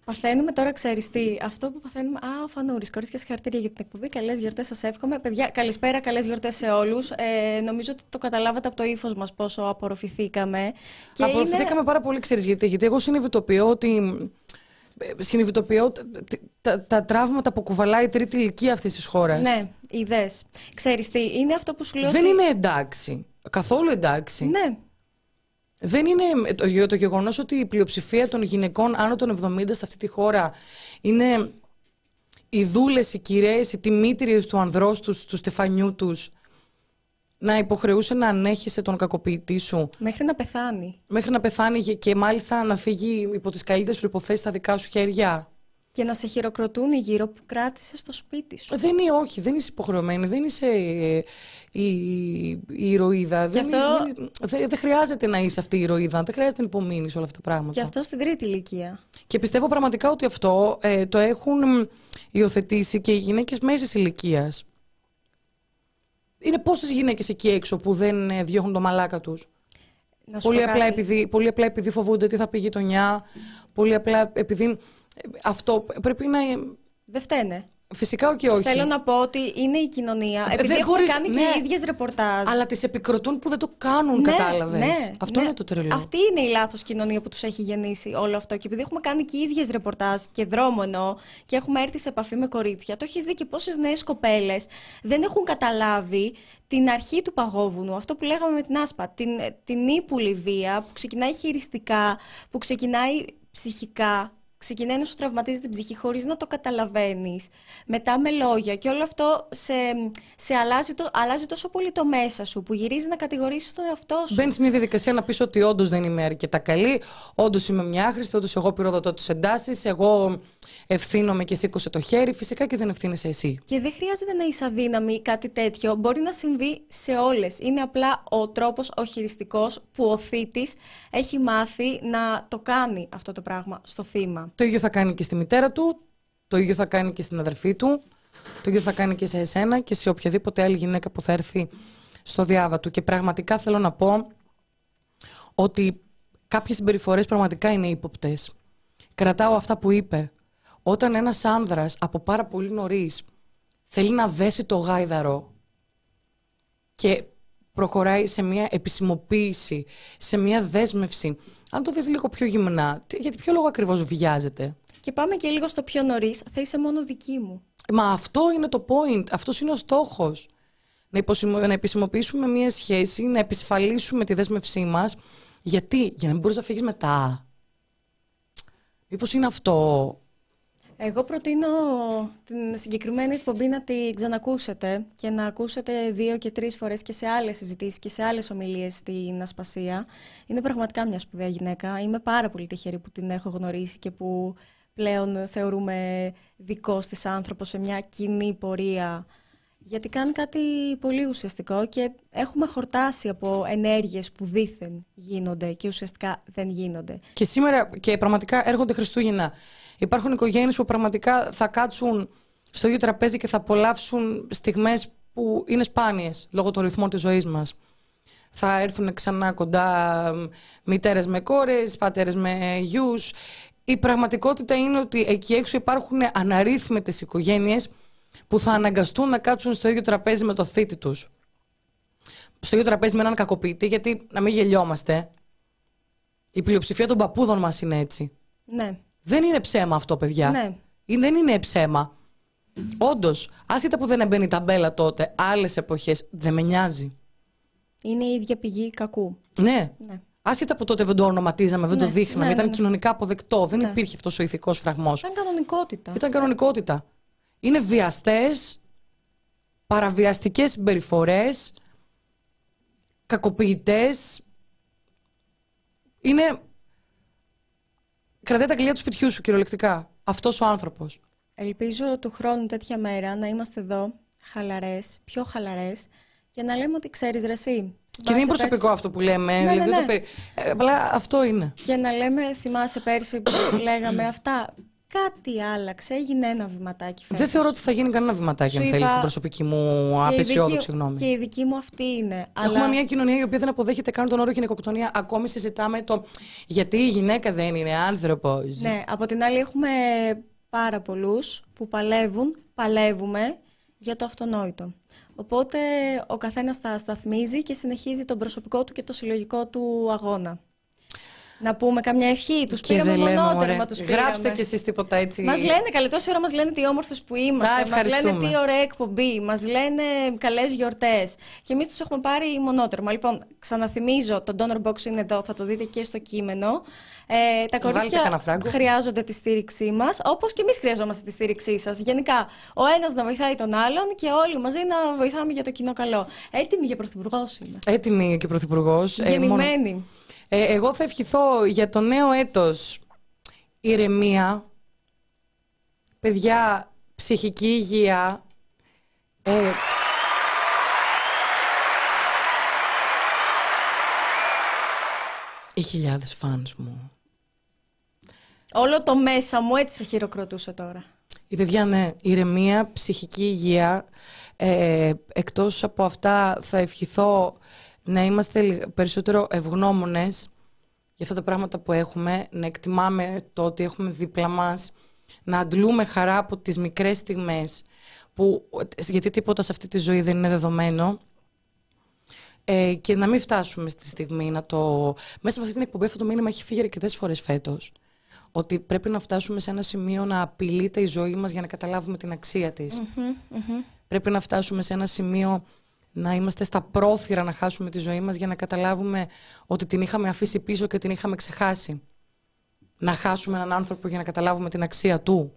Παθαίνουμε τώρα, ξέρεις τι, αυτό που παθαίνουμε. Α, ο Φανούρης, κορίτσια, συγχαρητήρια για την εκπομπή. Καλές γιορτές, σας εύχομαι. Παιδιά, καλησπέρα, καλές γιορτές σε όλους. Ε, νομίζω ότι το καταλάβατε από το ύφος μας πόσο απορροφηθήκαμε. Και απορροφηθήκαμε πάρα πολύ, ξέρεις γιατί. Γιατί εγώ συνειδητοποιώ ότι. Ε, συνειδητοποιώ τα, τα, τραύματα που κουβαλάει η τρίτη ηλικία αυτής της χώρας. Ναι, ιδέες. Ξέρεις τι, είναι αυτό που σου λέω. Δεν είναι εντάξει. Καθόλου εντάξει. Ναι. Δεν είναι το, το γεγονός ότι η πλειοψηφία των γυναικών άνω των 70 σε αυτή τη χώρα είναι οι δούλες, οι κυρίε, οι τιμήτριες του ανδρός τους, του στεφανιού τους, να υποχρεούσε να ανέχεσαι τον κακοποιητή σου. Μέχρι να πεθάνει. Μέχρι να πεθάνει και μάλιστα να φύγει υπό τις καλύτερες προποθέσει στα δικά σου χέρια. Και να σε χειροκροτούν γύρω που κράτησες στο σπίτι σου. Δεν είναι, όχι, δεν είσαι υποχρεωμένη, δεν είσαι ε, η, η ηρωίδα. Δεν, αυτό... δεν, δεν, χρειάζεται να είσαι αυτή η ηρωίδα, δεν χρειάζεται να υπομείνεις όλα αυτά τα πράγματα. Και αυτό στην τρίτη ηλικία. Και πιστεύω πραγματικά ότι αυτό ε, το έχουν υιοθετήσει και οι γυναίκες μέσης ηλικίας. Είναι πόσες γυναίκες εκεί έξω που δεν ε, διώχνουν το μαλάκα τους; Πολύ απλά, επειδή, πολύ απλά επειδή φοβούνται τι θα πει η γειτονιά, πολύ απλά επειδή αυτό πρέπει να. Δεν φταίνε. Φυσικά και όχι. Θέλω να πω ότι είναι η κοινωνία. Επειδή δεν έχουμε μπορείς- κάνει ναι. και οι ίδιες ρεπορτάζ. Αλλά τις επικροτούν που δεν το κάνουν, Ναι, κατάλαβες. ναι, Αυτό ναι. είναι το τρελό. Αυτή είναι η λάθος κοινωνία που τους έχει γεννήσει όλο αυτό. Και επειδή έχουμε κάνει και οι ίδιες ρεπορτάζ και δρόμο εννοώ και έχουμε έρθει σε επαφή με κορίτσια, το έχεις δει και πόσες νέες κοπέλες δεν έχουν καταλάβει την αρχή του παγόβουνου. Αυτό που λέγαμε με την άσπα. Την, την ύπουλη βία που ξεκινάει χειριστικά, που ξεκινάει ψυχικά. Ξεκινάει να σου τραυματίζει την ψυχή χωρίς να το καταλαβαίνεις. Μετά με λόγια. Και όλο αυτό σε, σε αλλάζει, το, αλλάζει τόσο πολύ το μέσα σου, που γυρίζει να κατηγορήσεις τον εαυτό σου. Μπαίνεις σε μια διαδικασία να πεις ότι όντως δεν είμαι αρκετά καλή, όντως είμαι μια άχρηστη, όντως εγώ πυροδοτώ τις εντάσεις, εγώ ευθύνομαι και σήκωσε το χέρι. Φυσικά και δεν ευθύνεσαι εσύ. Και δεν χρειάζεται να είσαι αδύναμη ή κάτι τέτοιο. Μπορεί να συμβεί σε όλες. Είναι απλά ο τρόπος, ο χειριστικός που ο θήτης έχει μάθει να το κάνει αυτό το πράγμα στο θύμα. Το ίδιο θα κάνει και στη μητέρα του, το ίδιο θα κάνει και στην αδερφή του, το ίδιο θα κάνει και σε εσένα και σε οποιαδήποτε άλλη γυναίκα που θα έρθει στο διάβα του. Και πραγματικά θέλω να πω ότι κάποιες συμπεριφορές πραγματικά είναι ύποπτες. Κρατάω αυτά που είπε. Όταν ένας άνδρας από πάρα πολύ νωρίς θέλει να δέσει το γάιδαρο και προχωράει σε μια επισημοποίηση, σε μια δέσμευση. Αν το δεις λίγο πιο γυμνά, τι- γιατί ποιο λόγο ακριβώς βιάζεται; Και πάμε και λίγο στο πιο νωρίς. Θα είσαι μόνο δική μου. Μα αυτό είναι το point, αυτός είναι ο στόχος. Να, υποσημο- να επισημοποιήσουμε μια σχέση, να επισφαλίσουμε τη δέσμευσή μας. Γιατί, για να μην μπορείς να φύγεις μετά. Μήπως είναι αυτό. Εγώ προτείνω την συγκεκριμένη εκπομπή να την ξανακούσετε και να ακούσετε δύο και τρεις φορές και σε άλλες συζητήσεις και σε άλλες ομιλίες στην Ασπασία. Είναι πραγματικά μια σπουδαία γυναίκα. Είμαι πάρα πολύ τυχερή που την έχω γνωρίσει και που πλέον θεωρούμε δικός της άνθρωπος σε μια κοινή πορεία. Γιατί κάνει κάτι πολύ ουσιαστικό και έχουμε χορτάσει από ενέργειες που δήθεν γίνονται και ουσιαστικά δεν γίνονται. Και σήμερα και πραγματικά έρχονται Χριστούγεννα. Υπάρχουν οικογένειες που πραγματικά θα κάτσουν στο ίδιο τραπέζι και θα απολαύσουν στιγμές που είναι σπάνιες λόγω των ρυθμών της ζωής μας. Θα έρθουν ξανά κοντά μ, μητέρες με κόρες, πατέρες με γιους. Η πραγματικότητα είναι ότι εκεί έξω υπάρχουν αναρρύθμιτες οικογένειες που θα αναγκαστούν να κάτσουν στο ίδιο τραπέζι με το θήτη τους. Στο ίδιο τραπέζι με έναν κακοποιητή, γιατί να μην γελιόμαστε. Η πλειοψηφία των παππούδων μας είναι έτσι. Ναι, Δεν είναι ψέμα αυτό, παιδιά. ναι. Ή Δεν είναι ψέμα. Όντως, άσχετα που δεν έμπαινε η ταμπέλα τότε, άλλες εποχές δεν με νοιάζει. Είναι η ίδια πηγή κακού. Ναι. Ναι. Άσχετα που τότε δεν το ονοματίζαμε, δεν Ναι, το δείχναμε, ναι, ήταν ναι, ναι. κοινωνικά αποδεκτό, δεν Ναι. υπήρχε αυτός ο ηθικός φραγμός. Σαν κανονικότητα. Ήταν κανονικότητα. Είναι βιαστές, παραβιαστικές συμπεριφορές, κακοποιητές. Είναι. Κρατάει τα κλειδιά του σπιτιού σου, κυριολεκτικά. Αυτός ο άνθρωπος. Ελπίζω του χρόνου τέτοια μέρα να είμαστε εδώ χαλαρές, πιο χαλαρές και να λέμε ότι ξέρεις ρε εσύ. Και δεν είναι θυμάσαι προσωπικό πέρσι- αυτό που λέμε. Ναι, δηλαδή ναι, δεν το ναι. περι- Ε, απλά αυτό είναι. Και να λέμε, θυμάσαι πέρσι που λέγαμε αυτά. Κάτι άλλαξε, έγινε ένα βηματάκι φέτος. Δεν θεωρώ ότι θα γίνει κανένα βηματάκι Σου αν θέλεις είπα- στην προσωπική μου Και η απεσιόδοξη δική- γνώμη. Και η δική μου αυτή είναι. Έχουμε αλλά... μια κοινωνία η οποία δεν αποδέχεται καν τον όρο γυναικοκτονία. Ακόμη συζητάμε το γιατί η γυναίκα δεν είναι άνθρωπο. Ναι, από την άλλη έχουμε πάρα πολλούς που παλεύουν, παλεύουμε για το αυτονόητο. Οπότε ο καθένας τα σταθμίζει και συνεχίζει τον προσωπικό του και το συλλογικό του αγώνα. Να πούμε καμιά ευχή, τους Και πήραμε δεν λέμε, μονότερμα, ωραία. τους πήραμε. Γράψτε κι εσείς τίποτα έτσι. Μας λένε καλή τόση ώρα, μας λένε τι όμορφες που Α, είμαστε, μας λένε ευχαριστούμε. τι ωραία εκπομπή, μας λένε καλές γιορτές. Και εμείς τους έχουμε πάρει μονότερμα. Λοιπόν, ξαναθυμίζω, το donor box είναι εδώ, θα το δείτε και στο κείμενο. Ε, τα Βάλτε κορίτσια κανένα φράγκο. χρειάζονται τη στήριξή μας, όπως και εμείς χρειαζόμαστε τη στήριξή σας. Γενικά, ο ένας να βοηθάει τον άλλον και όλοι μαζί να βοηθάμε για το κοινό καλό. Έτοιμη για πρωθυπουργός είμαι. Έτοιμη και πρωθυπουργός. Γεννημένη. Ε, εγώ θα ευχηθώ για το νέο έτος ηρεμία, παιδιά, ψυχική υγεία. Ε, οι χιλιάδες φανς μου. Όλο το μέσα μου έτσι σε χειροκροτούσε τώρα. Η παιδιά, ναι, ηρεμία, ψυχική υγεία. Ε, εκτός από αυτά θα ευχηθώ να είμαστε λι- περισσότερο ευγνώμονες για αυτά τα πράγματα που έχουμε, να εκτιμάμε το ότι έχουμε δίπλα μας να αντλούμε χαρά από τις μικρές στιγμές, που, γιατί τίποτα σε αυτή τη ζωή δεν είναι δεδομένο, ε, και να μην φτάσουμε στη στιγμή να το... Μέσα από αυτή την εκπομπή αυτό το μήνυμα έχει φύγει αρκετές φορές φέτος. Ότι πρέπει να φτάσουμε σε ένα σημείο να απειλείται η ζωή μας για να καταλάβουμε την αξία της. Πρέπει να φτάσουμε σε ένα σημείο να είμαστε στα πρόθυρα να χάσουμε τη ζωή μας για να καταλάβουμε ότι την είχαμε αφήσει πίσω και την είχαμε ξεχάσει. Να χάσουμε έναν άνθρωπο για να καταλάβουμε την αξία του.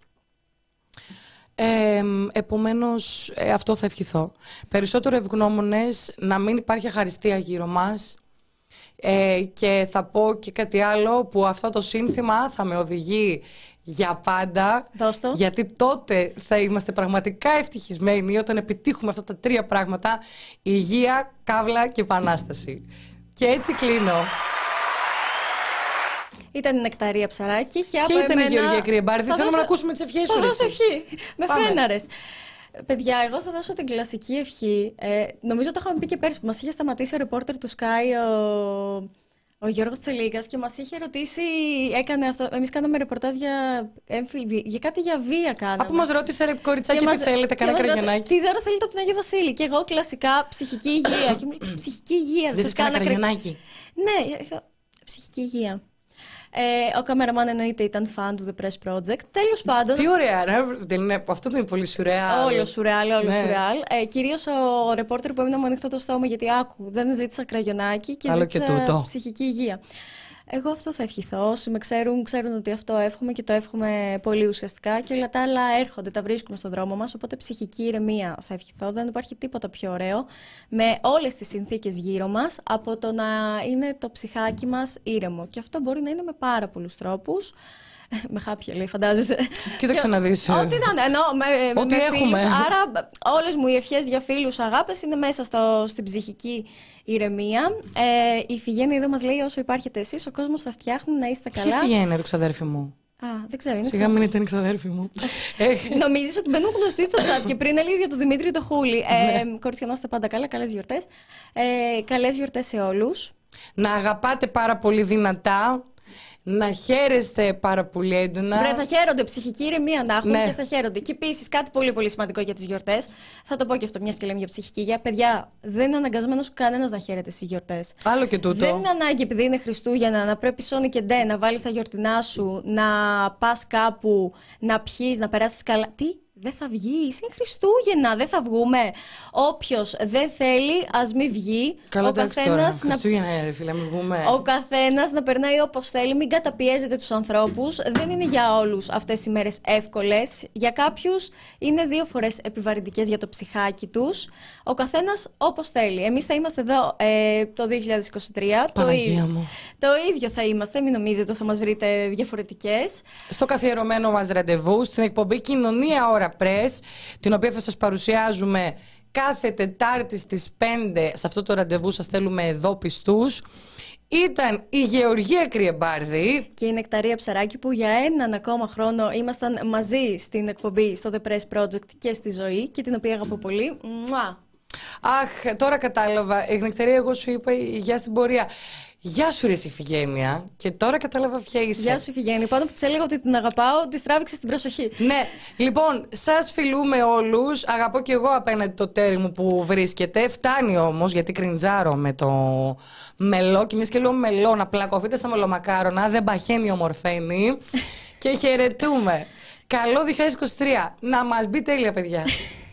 Ε, επομένως, αυτό θα ευχηθώ. Περισσότερο ευγνώμονες, να μην υπάρχει αχαριστία γύρω μας. Ε, και θα πω και κάτι άλλο που αυτό το σύνθημα θα με οδηγεί για πάντα. Γιατί τότε θα είμαστε πραγματικά ευτυχισμένοι όταν επιτύχουμε αυτά τα τρία πράγματα. Υγεία, καύλα και επανάσταση. Και έτσι κλείνω. Ήταν η Νεκταρία Ψαράκη και, και από ήταν εμένα... η Γεωργία Κρυεμπάρδη. Θέλουμε να ακούσουμε τις ευχές σου. Θα δώσω ευχή. Με φρέναρες. Παιδιά, εγώ θα δώσω την κλασική ευχή. Ε, νομίζω το είχαμε πει και πέρσι που μας είχε σταματήσει ο ρεπόρτερ του Sky, ο ο Γιώργος Τσελίκας και μας είχε ρωτήσει, έκανε αυτό, εμείς κάναμε ρεπορτάζ για, για κάτι για βία κάναμε. Από μας ρώτησε ρε κοριτσάκι τι θέλετε, κανένα κραγιονάκι; Τι δώρο θέλετε από τον Άγιο Βασίλη; Και εγώ κλασικά ψυχική υγεία. και μου λέει ψυχική υγεία. Δεν θες κανένα κραγιονάκι; Ναι, ψυχική υγεία. Ε, ο καμεραμάν εννοείται ήταν φαν του The Press Project. Τέλος πάντων. Τι ωραία, ναι, αυτό δεν είναι πολύ σουρεάλ. Όλο σουρεάλ, όλο ναι. σουρεάλ. Ε, Κυρίως ο ρεπόρτερ που έμεινε με ανοιχτό το στόμα γιατί άκου, δεν ζήτησα κραγιονάκι και Άλλο ζήτησα ψυχική υγεία. Εγώ αυτό θα ευχηθώ. Όσοι με ξέρουν, ξέρουν ότι αυτό εύχομαι και το εύχομαι πολύ ουσιαστικά. Και όλα τα άλλα έρχονται, τα βρίσκουμε στον δρόμο μας. Οπότε ψυχική ηρεμία θα ευχηθώ. Δεν υπάρχει τίποτα πιο ωραίο με όλες τις συνθήκες γύρω μας από το να είναι το ψυχάκι μας ήρεμο. Και αυτό μπορεί να είναι με πάρα πολλούς τρόπους. με χάπια λέει, φαντάζεσαι. Κοίταξε να δεις. Ε, ό,τι να εννοώ, με, Ό,τι έχουμε. Άρα όλες μου οι ευχές για φίλους, αγάπες είναι μέσα στο, στην ψυχική ηρεμία. Ε, η Φιγέννη εδώ μας λέει όσο υπάρχετε εσείς, ο κόσμος θα φτιάχνει να είστε καλά. Ποια Φιγέννη, το ξαδέρφη μου; Α, δεν ξέρω. Είναι Σιγά μην ήταν ξαδέρφη μου. Νομίζεις ότι μπαίνουν γνωστοί στο chat και πριν έλεγες για τον Δημήτρη το Χούλη. Ε, ναι. Κορίτσια, να είστε πάντα καλά. Καλές γιορτές. Ε, Καλές γιορτές σε όλους. Να αγαπάτε πάρα πολύ δυνατά να χαίρεστε πάρα πολύ έντονα. Βρε, θα χαίρονται. Ψυχική ηρεμία να έχουν ναι. και θα χαίρονται. Και επίσης κάτι πολύ πολύ σημαντικό για τις γιορτές. Θα το πω και αυτό, μιας και λέμε για ψυχική υγεία. Παιδιά, δεν είναι αναγκασμένος κανένας να χαίρεται στις γιορτές. Άλλο και τούτο. Δεν είναι ανάγκη επειδή είναι Χριστούγεννα να πρέπει σώνει και ντε να βάλεις τα γιορτινά σου, να πας κάπου, να πιει, να περάσεις καλά. Τι; Δεν θα βγει. Είναι Χριστούγεννα, δεν θα βγούμε. Όποιος δεν θέλει, ας μην βγει. Καλά, ο καθένας να... Χριστούγεννα, ρε φίλε, μην βγούμε. Ο καθένας να περνάει όπως θέλει, μην καταπιέζετε τους ανθρώπους. Δεν είναι για όλους αυτές οι μέρες εύκολες. Για κάποιους είναι δύο φορές επιβαρυντικές για το ψυχάκι τους. Ο καθένας όπως θέλει. Εμείς θα είμαστε εδώ ε, το 2023. το, ίδιο, μου. το ίδιο θα είμαστε, μην νομίζετε ότι θα μας βρείτε διαφορετικές. Στο καθιερωμένο μας ραντεβού, στην εκπομπή Κοινωνία Ώρα Press, την οποία θα σας παρουσιάζουμε κάθε Τετάρτη στις 5 σε αυτό το ραντεβού σας θέλουμε εδώ πιστούς. Ήταν η Γεωργία Κρυεμπάρδη και η Νεκταρία Ψαράκη που για έναν ακόμα χρόνο ήμασταν μαζί στην εκπομπή στο The Press Project και στη ζωή και την οποία αγαπώ πολύ. Μουά. Αχ, τώρα κατάλαβα. Η Νεκταρία εγώ σου είπα γεια στην πορεία. Γεια σου, Ρε Ιφηγένεια. Και τώρα κατάλαβα ποια είσαι. Γεια σου, Ιφηγένεια. Πάνω που της έλεγα ότι την αγαπάω, της τράβηξε την προσοχή. Ναι. Λοιπόν, σας φιλούμε όλους. Αγαπώ και εγώ απέναντι το τέρι μου που βρίσκεται. Φτάνει όμως, γιατί κριντζάρω με το μελό. Και μιας και λέω μελό να πλακωθείτε στα μελομακάρονα. Δεν παχαίνει ομορφαίνει. και χαιρετούμε. Καλό 2023. Να μας μπει τέλεια, παιδιά.